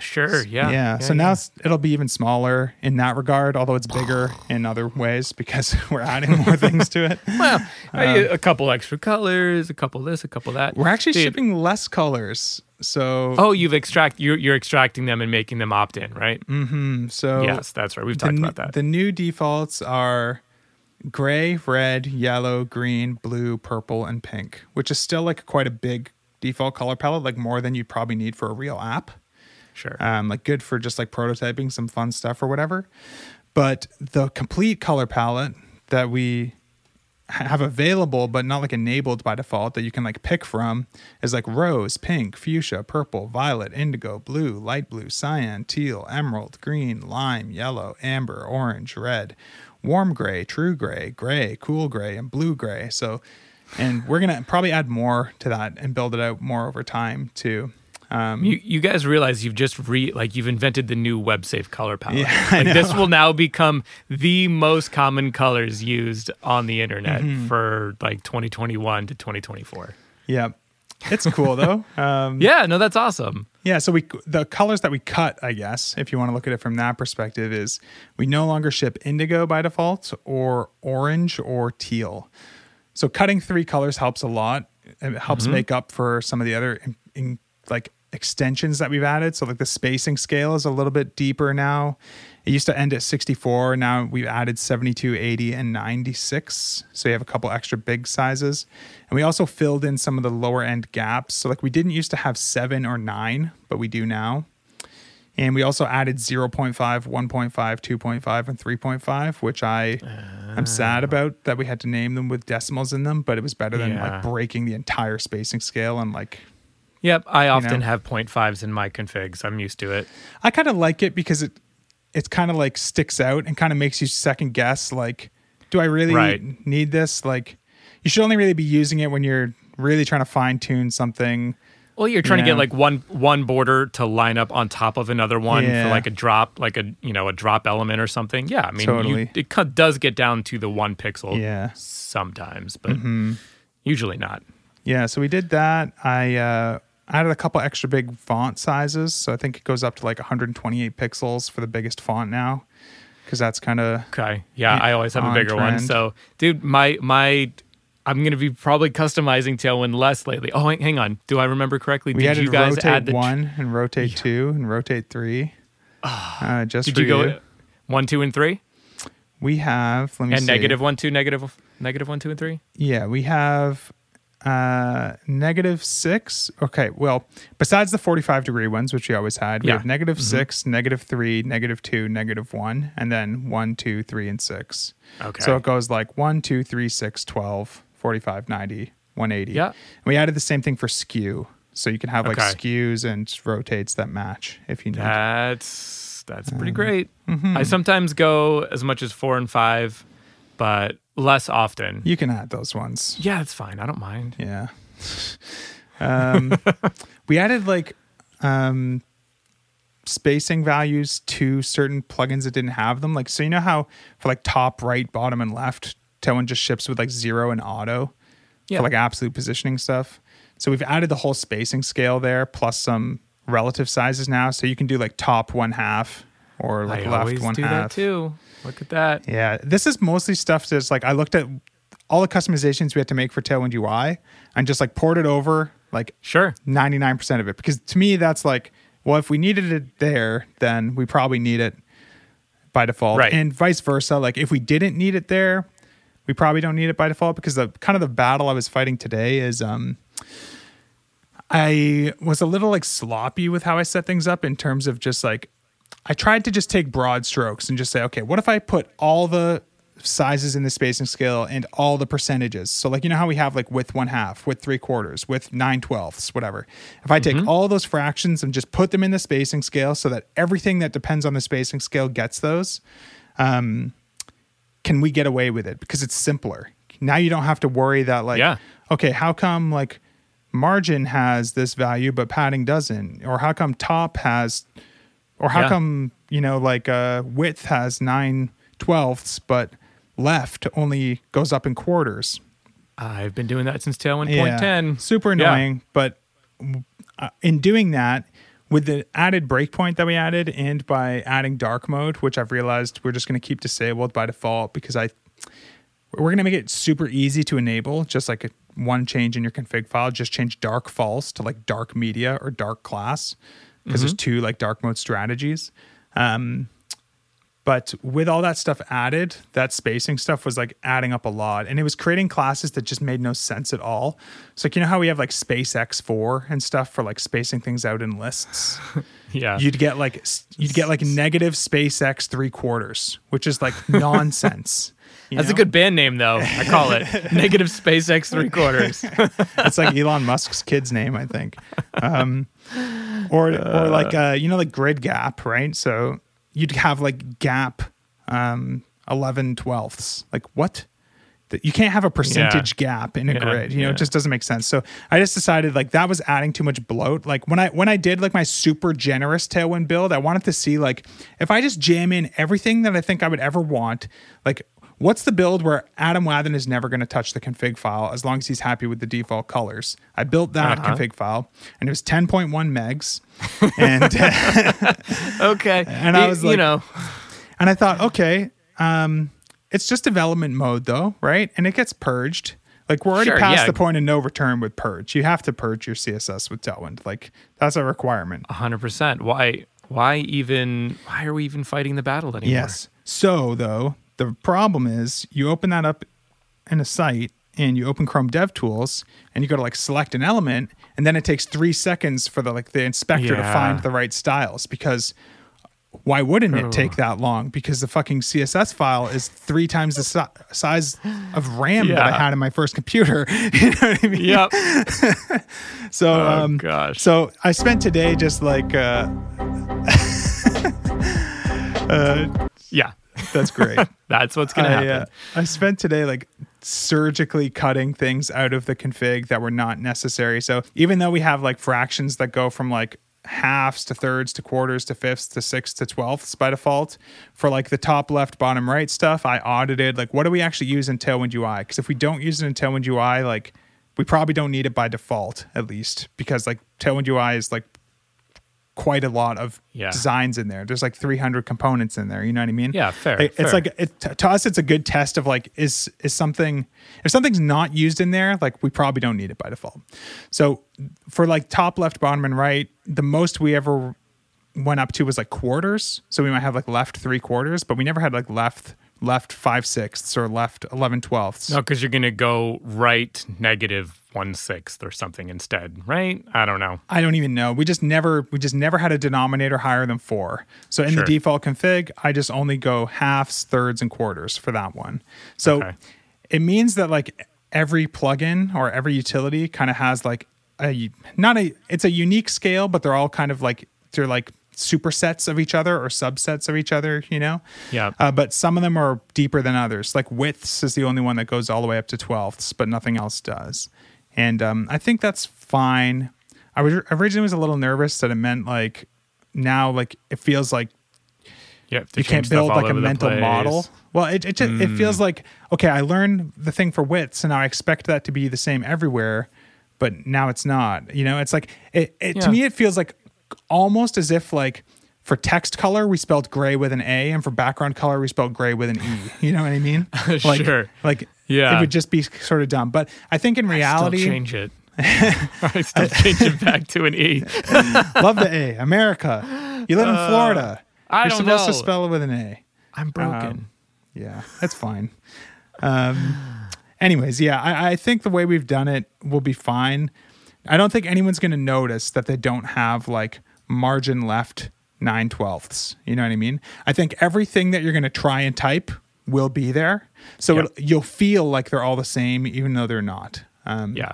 Sure. Yeah. Yeah. so now it's, it'll be even smaller in that regard, although it's bigger in other ways because we're adding more things to it. well, I- a couple extra colors, a couple this, a couple that. We're actually Dude, shipping less colors. So, Oh, you've extract you're, you're extracting them and making them opt in, right? Mm-hmm. so yes, that's right. We've talked about that. the new defaults are gray, red, yellow, green, blue, purple, and pink, which is still like quite a big default color palette, like more than you probably need for a real app. Sure. um, like good for just like prototyping some fun stuff or whatever. But the complete color palette that we have available, but not like enabled by default, that you can like pick from is like rose, pink, fuchsia, purple, violet, indigo, blue, light blue, cyan, teal, emerald, green, lime, yellow, amber, orange, red, warm gray, true gray, gray, cool gray, and blue gray. So, and we're gonna probably add more to that and build it out more over time too. Um, You, you guys realize you've just re like you've invented the new web safe color palette. Yeah, like this will now become the most common colors used on the internet Mm-hmm. for like 2021 to 2024. Yeah. It's cool though. Um, Yeah, no, that's awesome. yeah. So we the colors that we cut, I guess, if you want to look at it from that perspective, is we no longer ship indigo by default or orange or teal. So cutting three colors helps a lot. It helps make up for some of the other in, in, like extensions that we've added. So like the spacing scale is a little bit deeper now. It used to end at 64. Now we've added 72, 80, and 96. So you have a couple extra big sizes. And we also filled in some of the lower end gaps. So like we didn't used to have seven or nine, but we do now. And we also added 0.5, 1.5, 2.5, and 3.5, which I I'm sad ah. about that we had to name them with decimals in them, but it was better than Yeah. like breaking the entire spacing scale and like Yep, I often know? have point fives in my configs. I'm used to it. I kind of like it because it it's kind of like sticks out and kind of makes you second guess like do I really Right. need this like you should only really be using it when you're really trying to fine tune something Well, you're trying to get like one one border to line up on top of another one Yeah. for like a drop, like a you know a drop element or something. Yeah, I mean, you- it does get down to the one pixel Yeah. sometimes, but Mm-hmm. usually not. Yeah, so we did that. I uh, added a couple extra big font sizes. So I think it goes up to like 128 pixels for the biggest font now, because that's kind of Okay. Yeah, Yeah, I always have a bigger one. So, dude, my my I'm gonna be probably customizing Tailwind less lately. Oh, hang- on. Do I remember correctly? we Did you guys rotate add the one and rotate two and rotate three. Uh, just Did you go you. one, two, and three, We have let me and see. negative one, two, negative negative one, two, and three? Yeah, we have uh negative six. Okay, well, besides the 45 degree ones, which we always had, we Yeah. have negative Mhm. six, negative three, negative two, negative one, and then one, two, three, and six. Okay. So it goes like 1, 2, 3, 6, 12, 45, 90, 180. Yeah. And we added the same thing for skew. So you can have like Okay. skews and rotates that match if you need. That's that's pretty Um, great. mhm. I sometimes go as much as four and five, but less often. You can add those ones. Yeah, it's fine. I don't mind. Yeah. um, we added like um, spacing values to certain plugins that didn't have them. Like, so you know how for like top, right, bottom, and left, Tailwind just ships with like zero and auto Yeah. for like absolute positioning stuff. So we've added the whole spacing scale there plus some relative sizes now. So you can do like top one half or like I left one do half. that too. Look at that. Yeah, this is mostly stuff that's like I looked at all the customizations we had to make for Tailwind UI and just like poured it over like Sure. 99% of it because to me that's like well if we needed it there then we probably need it by default Right. and vice versa like if we didn't need it there we probably don't need it by default because the kind of the battle I was fighting today is um I was a little like sloppy with how I set things up in terms of just like I tried to just take broad strokes and just say, okay, what if I put all the sizes in the spacing scale and all the percentages? So, like, you know how we have like width one half, width three quarters, width nine twelfths, whatever. If I take all those fractions and just put them in the spacing scale so that everything that depends on the spacing scale gets those, um, can we get away with it? Because it's simpler. Now you don't have to worry that, like, Yeah. okay, how come like margin has this value but padding doesn't? Or how come top has or how Yeah. come you know like uh width has nine twelfths but left only goes up in quarters I've been doing that since Tailwind point ten. super Yeah. annoying but uh, in doing that with the added breakpoint that we added and by adding dark mode which i've realized we're just going to keep disabled by default because i we're going to make it super easy to enable just like a, one change in your config file just change dark false to like dark media or dark class because there's two like dark mode strategies. Um, but with all that stuff added that spacing stuff was like adding up a lot. And it was creating classes that just made no sense at all. So like you know how we have like space x4 and stuff for like spacing things out in lists? Yeah. you'd get like you'd get like negative SpaceX three quarters which is like nonsense you That's a good band name, though. I call it Negative SpaceX Three Quarters. it's like Elon Musk's kid's name, I think. Um, or or like uh, you know like grid gap, right? So you'd have like gap um, 11 twelfths. Like what? You can't have a percentage gap in a Yeah, grid. You know, yeah. it just doesn't make sense. So I just decided like that was adding too much bloat. Like when I when I did like my super generous tailwind build, I wanted to see like if I just jam in everything that I think I would ever want, like what's the build where Adam Wathan is never going to touch the config file as long as he's happy with the default colors. I built that Uh-huh. config file and it was 10.1 megs. And Okay. And I You- was you know, and I thought, okay, um, it's just development mode though, right? And it gets purged. Like we're already Sure, past yeah. the point of no return with purge. You have to purge your CSS with Tailwind. Like that's a requirement. hundred percent. Why? Why even? Why are we even fighting the battle anymore? Yes. So though, the problem is you open that up in a site and you open Chrome DevTools and you go to like select an element and then it takes three seconds for the like the inspector to find the right styles because why wouldn't it take that long? Because the fucking CSS file is three times the si- size of RAM that I had in my first computer. you know what I mean? Yep. So, Oh um, gosh. so I spent today just like, uh, uh, yeah. That's great. That's what's gonna I, happen. uh, I spent today like surgically cutting things out of the config that were not necessary. So even though we have like fractions that go from like halves to thirds to quarters to fifths to sixths to twelfths by default, for like the top left, bottom right stuff, I audited like what do we actually use in Tailwind UI? Because if we don't use it in Tailwind UI, like we probably don't need it by default, at least, because like Tailwind UI is like quite a lot of Yeah. designs in there. There's like 300 components in there. You know what I mean? Yeah, fair, It's fair. like it, to us, it's a good test of like is is something if something's not used in there, like we probably don't need it by default. So for like top left, bottom, and right, the most we ever went up to was like quarters. So we might have like left three quarters, but we never had like left left five sixths or left 11 twelfths. No, because you're gonna go right negative one sixth or something instead, right? I don't know. I don't even know. We just never we just never had a denominator higher than four. So in Sure. the default config, I just only go halves, thirds, and quarters for that one. So Okay. it means that like every plugin or every utility kind of has like a not a it's a unique scale, but they're all kind of like they're like supersets of each other or subsets of each other, you know? Yeah. Uh, but some of them are deeper than others. Like widths is the only one that goes all the way up to twelfths, but nothing else does. And um, I think that's fine. I was originally was a little nervous that it meant like now like it feels like You, you can't build like a mental place. model. Well, it it, just, it feels like okay, I learned the thing for widths, and now I expect that to be the same everywhere, but now it's not. You know, it's like it, it Yeah. to me it feels like almost as if like for text color we spelled gray with an A, and for background color we spelled gray with an E. You know what I mean? Like, Sure. Like Yeah. it would just be sort of dumb. But I think in reality, change it. I still change it back to an E. love the A. America. You live in Florida. Uh, I You're don't supposed to spell it with an A. I'm broken. Um, Yeah, that's fine. Um, anyways, yeah, I, I think the way we've done it will be fine. I don't think anyone's going to notice that they don't have like margin left nine twelfths. You know what I mean? I think everything that you're going to try and type will be there, so Yep. you'll feel like they're all the same, even though they're not. Um, yeah.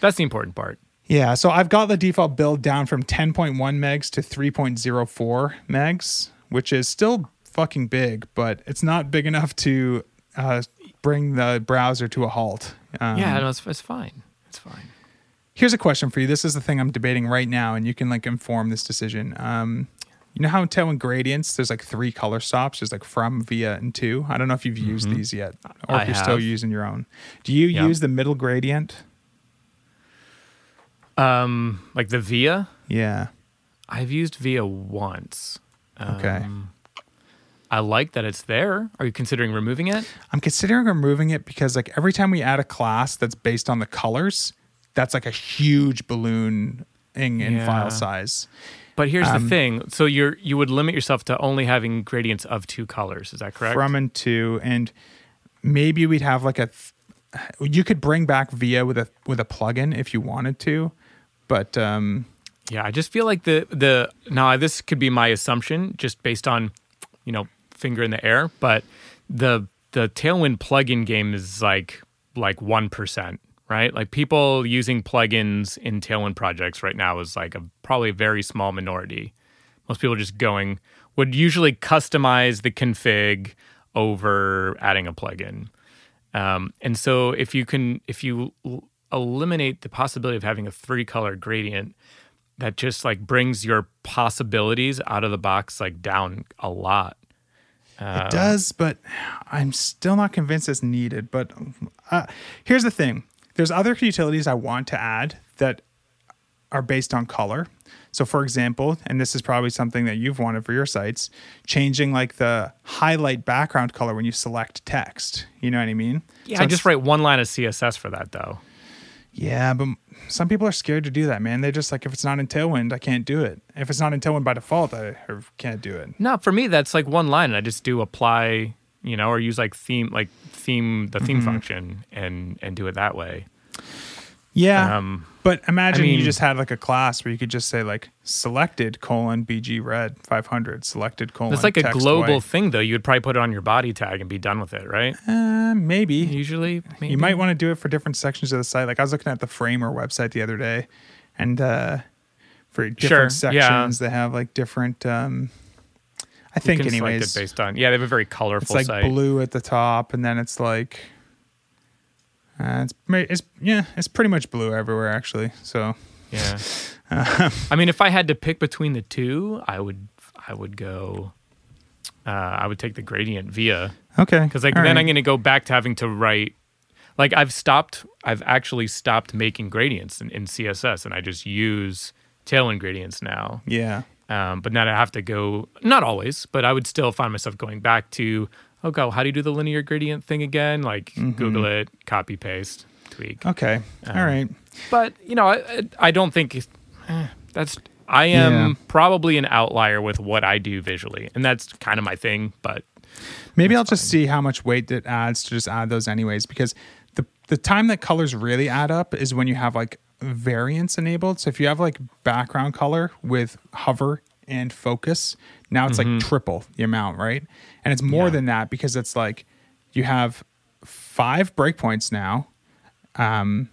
That's the important part. yeah, so I've got the default build down from 10.1 megs to 3.04 megs, which is still fucking big, but it's not big enough to uh, bring the browser to a halt. Um, yeah, no, it's, it's fine. It's fine. Here's a question for you. This is the thing I'm debating right now, and you can like inform this decision. Um, you know how in Tailwind gradients, there's like three color stops. There's like from, via, and to. I don't know if you've used these yet, or Mm-hmm. I if you're still using your own. Do you use the middle gradient? Um, like the Via, Yeah. I've used Via once. Okay. Um, I like that it's there. Are you considering removing it? I'm considering removing it because like every time we add a class that's based on the colors, that's like a huge balloon in, in Yeah. file size. But here's Um, the thing. So you're you would limit yourself to only having gradients of two colors. Is that correct? From and to, and maybe we'd have like a. th- You could bring back Via with a with a plugin if you wanted to, but um, Yeah, I just feel like the the now this could be my assumption just based on you know finger in the air, but the the Tailwind plugin game is like like one percent, right? Like people using plugins in Tailwind projects right now is like a probably a very small minority. Most people just going would usually customize the config over adding a plugin. Um, and so if you can if you l- eliminate the possibility of having a three color gradient that just like brings your possibilities out of the box like down a lot. it does. But I'm still not convinced it's needed. But uh, here's the thing: there's other utilities I want to add that are based on color. So, for example, and this is probably something that you've wanted for your sites, changing like the highlight background color when you select text. You know what I mean? Yeah, So I just write one line of CSS for that though. Yeah, but some people are scared to do that, man. They're just like, if it's not in Tailwind, I can't do it. If it's not in Tailwind by default, I can't do it. No, for me that's like one line and I just do apply, you know, or use like theme like theme the theme Mm-hmm. function and and do it that way. Yeah, Um but imagine you mean- just had like a class where you could just say like selected colon BG red 500 selected colon. it's like a global white. thing though. You would probably put it on your body tag and be done with it, right? Uh, maybe Usually maybe. you might want to do it for different sections of the site. Like I was looking at the Framer website the other day, and uh, for different Sure, yeah. sections they have like different. Um, I think anyways. it based on yeah, they have a very colorful. it's like site. blue at the top, and then it's like. Uh, it's, it's yeah, it's pretty much blue everywhere actually. So Yeah. I mean, if I had to pick between the two, I would I would go. Uh, I would take the gradient via okay, because like all then right. I'm going to go back to having to write. like I've stopped. I've actually stopped making gradients in, in CSS, and I just use Tailwind gradients now. Yeah. Um, but now I have to go. Not always, but I would still find myself going back to. Oh God, how do you do the linear gradient thing again? Like Google it, copy paste, tweak. Okay. Um, All right. But you know, I, I- don't think eh, that's. I am Yeah. probably an outlier with what I do visually, and that's kind of my thing. But Maybe I'll just see how much weight it adds to just add those anyways, because the the time that colors really add up is when you have like variants enabled. So if you have like background color with hover and focus, now it's like triple the amount, right? And it's more Yeah. than that because it's like you have five breakpoints now, um,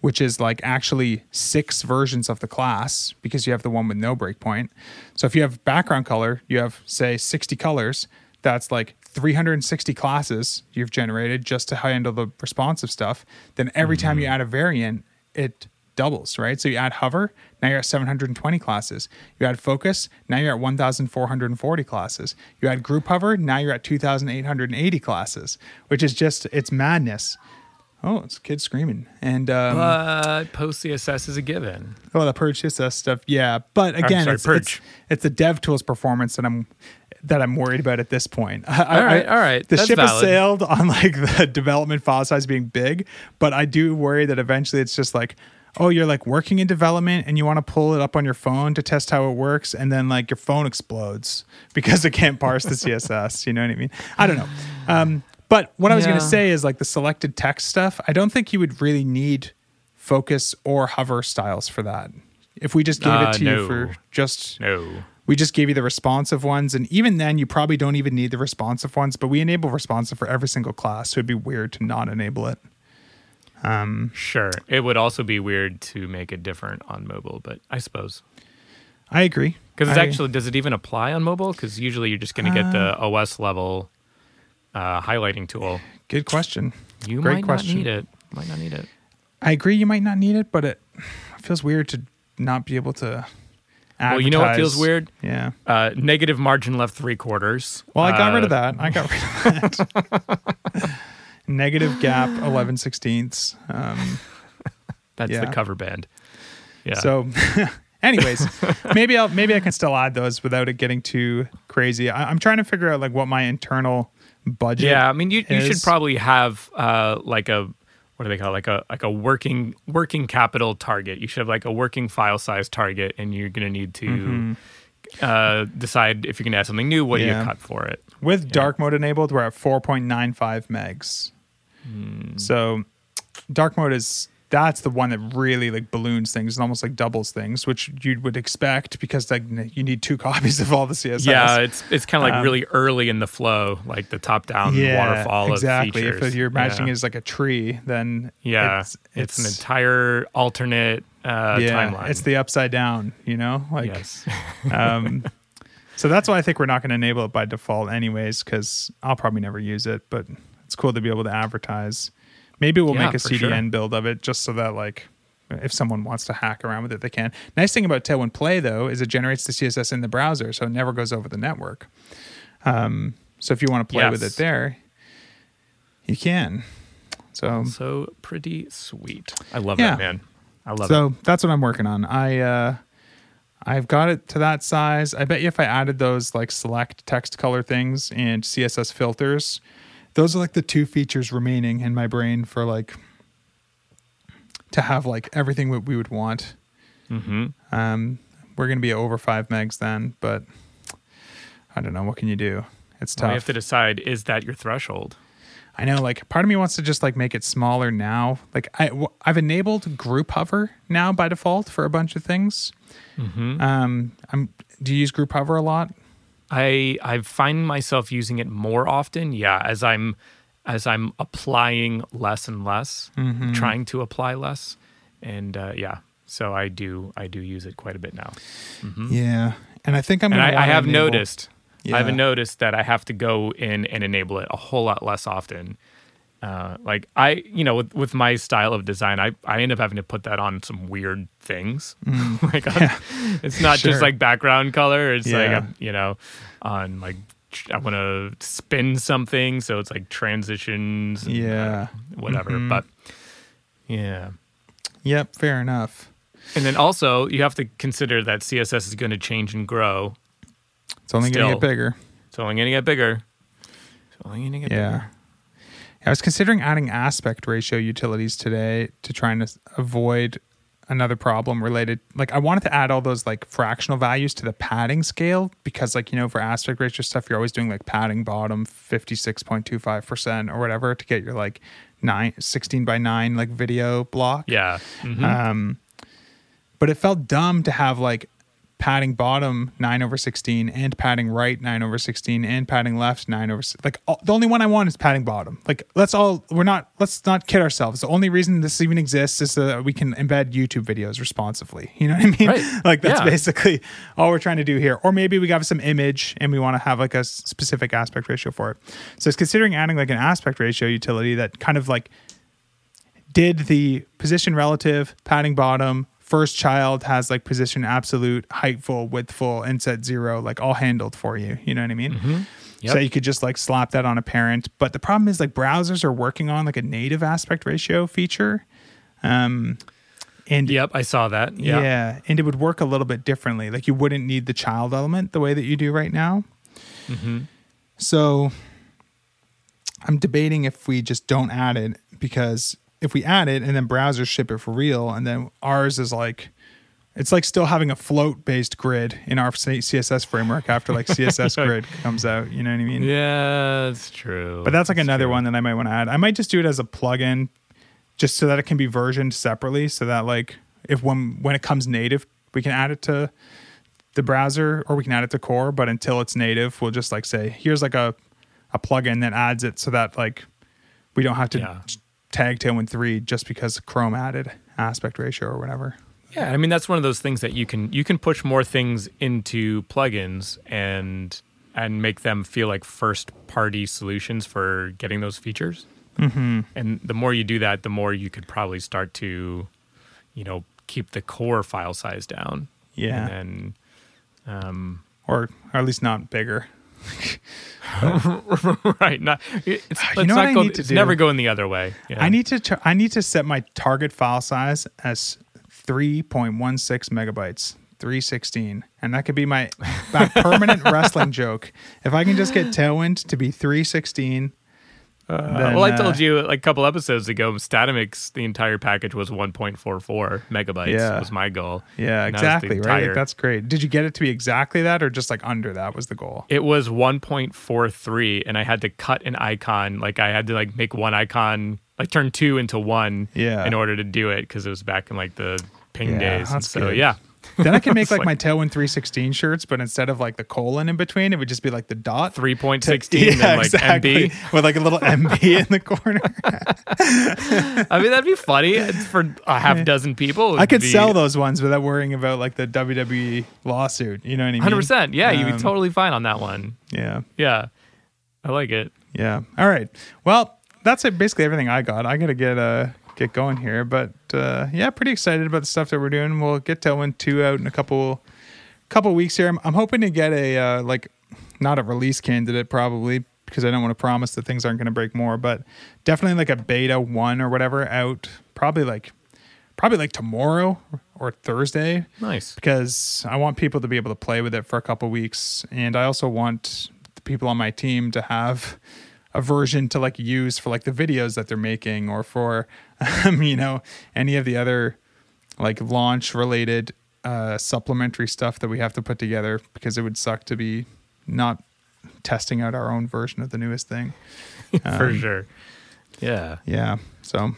which is like actually six versions of the class because you have the one with no breakpoint. So if you have background color, you have say 60 colors, that's like 360 classes you've generated just to handle the responsive stuff. Then every time you add a variant, it doubles, right? So you add hover, now you're at 720 classes. You add focus, now you're at 1,440 classes. You add group hover, now you're at 2,880 classes, which is just, it's madness. Oh, it's kids screaming. And, um, but post CSS is a given. Oh, the purge CSS stuff. Yeah, but again, sorry, it's, purge. it's it's the dev tools performance that I'm that I'm worried about at this point. I, All right, all right. The That's ship has sailed on like the development file size being big, but I do worry that eventually it's just like, oh, you're like working in development and you want to pull it up on your phone to test how it works, and then like your phone explodes because it can't parse the CSS. You know what I mean? I don't know. Um, but what I was going to say is like the selected text stuff. I don't think you would really need focus or hover styles for that. If we just gave Uh, it to no. you for just No. we just gave you the responsive ones and even then you probably don't even need the responsive ones, but we enable responsive for every single class, so it'd be weird to not enable it. Sure. It would also be weird to make it different on mobile, but I suppose. I agree. Because it's I- actually, does it even apply on mobile? Because usually you're just going to get the OS level uh, highlighting tool. good question. You Great might question. not need it. Might not need it. I agree you might not need it, but it feels weird to not be able to Well, you know what feels weird? Yeah. Uh, negative margin left three quarters. Well, I got rid Uh, of that. I got rid of that. Negative gap 11 sixteenths. Um, That's Yeah. the cover band. Yeah. So, anyways, maybe I'll maybe I can still add those without it getting too crazy. I, I'm trying to figure out like what my internal budget. yeah, I mean, you, you should probably have uh, like a what do they call it? like a like a working working capital target. You should have like a working file size target, and you're going to need to uh, decide if you're going to add something new, what Mm-hmm. Yeah. you cut for it. With dark mode enabled, we're at 4.95 megs. Hmm. So, dark mode is that's the one that really like balloons things and almost like doubles things, which you would expect because like you need two copies of all the CSS. Yeah, it's it's kind of like Um, really early in the flow, like the top down waterfall exactly. of features. If you're imagining yeah. it as like a tree, then yeah, it's, it's, an entire alternate uh, yeah, timeline. it's the upside down. You know, like yes. um, so that's why I think we're not going to enable it by default, anyways, because I'll probably never use it. But it's cool to be able to advertise. Maybe we'll Yeah, make a CDN sure. build of it just so that like if someone wants to hack around with it, they can. Nice thing about Tailwind Play though is it generates the CSS in the browser, so it never goes over the network. Um, so if you want to play with it there, you can. So so pretty sweet. I love Yeah. that man. I love it. so that's what I'm working on. I uh I've got it to that size. I bet you if I added those like select text color things and CSS filters, those are like the two features remaining in my brain for like to have like everything what we would want. hmm Um we're gonna be over five megs then, but I don't know. What can you do? It's Well, tough. you have to decide is that your threshold? I know, like, part of me wants to just like make it smaller now. Like, I w- I've enabled group hover now by default for a bunch of things. Mm-hmm. Um, I'm. Do you use group hover a lot? I I find myself using it more often. Yeah, as I'm as I'm applying less and less, Mm-hmm. trying to apply less, and uh, yeah, so I do I do use it quite a bit now. Yeah, and I think I'm. and I, I have enable- noticed i haven't noticed that I have to go in and enable it a whole lot less often. Uh, like I, you know, with, with my style of design, I, I end up having to put that on some weird things. like on, it's not Mm. Sure. just like background color. It's like Yeah. um, you know, on like I want to spin something, so it's like transitions. and, uh, Yeah. whatever. Mhm. But yeah. Yep. Fair enough. And then also you have to consider that CSS is going to change and grow. It's only going to get bigger. It's only going to get bigger. It's only going to get Yeah. bigger. I was considering adding aspect ratio utilities today to try and avoid another problem related. Like I wanted to add all those like fractional values to the padding scale because like, you know, for aspect ratio stuff, you're always doing like padding bottom 56.25% or whatever to get your like nine, 16 by nine, like video block. Yeah. Mhm. Um, but it felt dumb to have like padding bottom 9 over 16 and padding right 9 over 16 and padding left 9 over like all, the only one i want is padding bottom. Like let's all we're not let's not kid ourselves. The only reason this even exists is so that we can embed youtube videos responsively you know what i mean? Right. like that's Yeah. basically all we're trying to do here. Or maybe we got some image and we want to have like a specific aspect ratio for it. So it's considering adding like an aspect ratio utility that kind of like did the position relative, padding bottom, first child has like position absolute, height full, width full, inset zero, like all handled for you. You know what I mean? Mm-hmm. Yep. So you could just like slap that on a parent. But the problem is like browsers are working on like a native aspect ratio feature. Um and Yep, I saw that. yeah. Yeah. and it would work a little bit differently. Like you wouldn't need the child element the way that you do right now. Mm-hmm. So I'm debating if we just don't add it because if we add it and then browsers ship it for real, and then ours is like, it's like still having a float based grid in our CSS framework after like CSS grid comes out. You know what I mean? Yeah, that's true. But that's like That's another true. one that I might want to add. I might just do it as a plugin just so that it can be versioned separately so that like if when when it comes native, we can add it to the browser or we can add it to core, but until it's native, we'll just like say, here's like a a plugin that adds it so that like we don't have to Yeah. Tag Tailwind 3 just because Chrome added aspect ratio or whatever. Yeah, I mean that's one of those things that you can you can push more things into plugins and and make them feel like first party solutions for getting those features. Mm-hmm. And the more you do that, the more you could probably start to, you know, keep the core file size down. Yeah. And then, um, Or, or at least not bigger. right. Not it's, You know not what I go, need to do? never going the other way. I need to I need to set my target file size as 3.16 megabytes, 316, and that could be my, my permanent wrestling joke. If I can just get Tailwind to be 316, Uh, then, well, I uh, told you like a couple episodes ago, Statamic's, the entire package was 1.44 megabytes. Yeah. was my goal. yeah, And that was the exactly, right? Like, that's great. Did you get it to be exactly that, or just like under that was the goal? It was 1.43, and I had to cut an icon. Like I had to like make one icon, like turn two into one, Yeah. in order to do it because it was back in like the ping Yeah, days. And so good. yeah, then I can make like, like- my Tailwind 316 shirts, but instead of like the colon in between, it would just be like the dot. 3.16 and like MB. with like a little MB in the corner. I mean, that'd be funny It's for a half dozen people. I could sell those ones without worrying about like the WWE lawsuit. You know what I mean? 100%. Yeah, you'd be Um, totally fine on that one. Yeah. Yeah, I like it. Yeah. All right. Well, that's it. Basically everything I got. I gotta get uh get going here, but uh, yeah, pretty excited about the stuff that we're doing. We'll get Tailwind two out in a couple couple weeks here. I'm, I'm hoping to get a uh, like not a release candidate probably because I don't want to promise that things aren't going to break more, but definitely like a beta one or whatever out probably like probably like tomorrow or Thursday Nice. because I want people to be able to play with it for a couple weeks, and I also want the people on my team to have a version to like use for like the videos that they're making or for um, you know any of the other like launch related uh, supplementary stuff that we have to put together because it would suck to be not testing out our own version of the newest thing. for Um, sure. Yeah. Yeah. So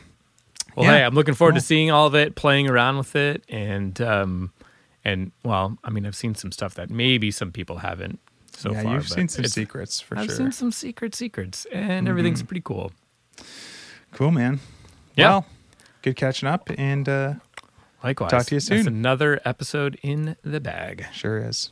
Well, Yeah. hey, I'm looking forward Cool. to seeing all of it, playing around with it, and um, and well, I mean, I've seen some stuff that maybe some people haven't so yeah, far. you've seen some secrets for sure. I've seen some secret secrets, and everything's pretty cool. cool, man. Yeah. Well, good catching up, and uh, Likewise. Talk to you That's soon. another episode in the bag. sure is.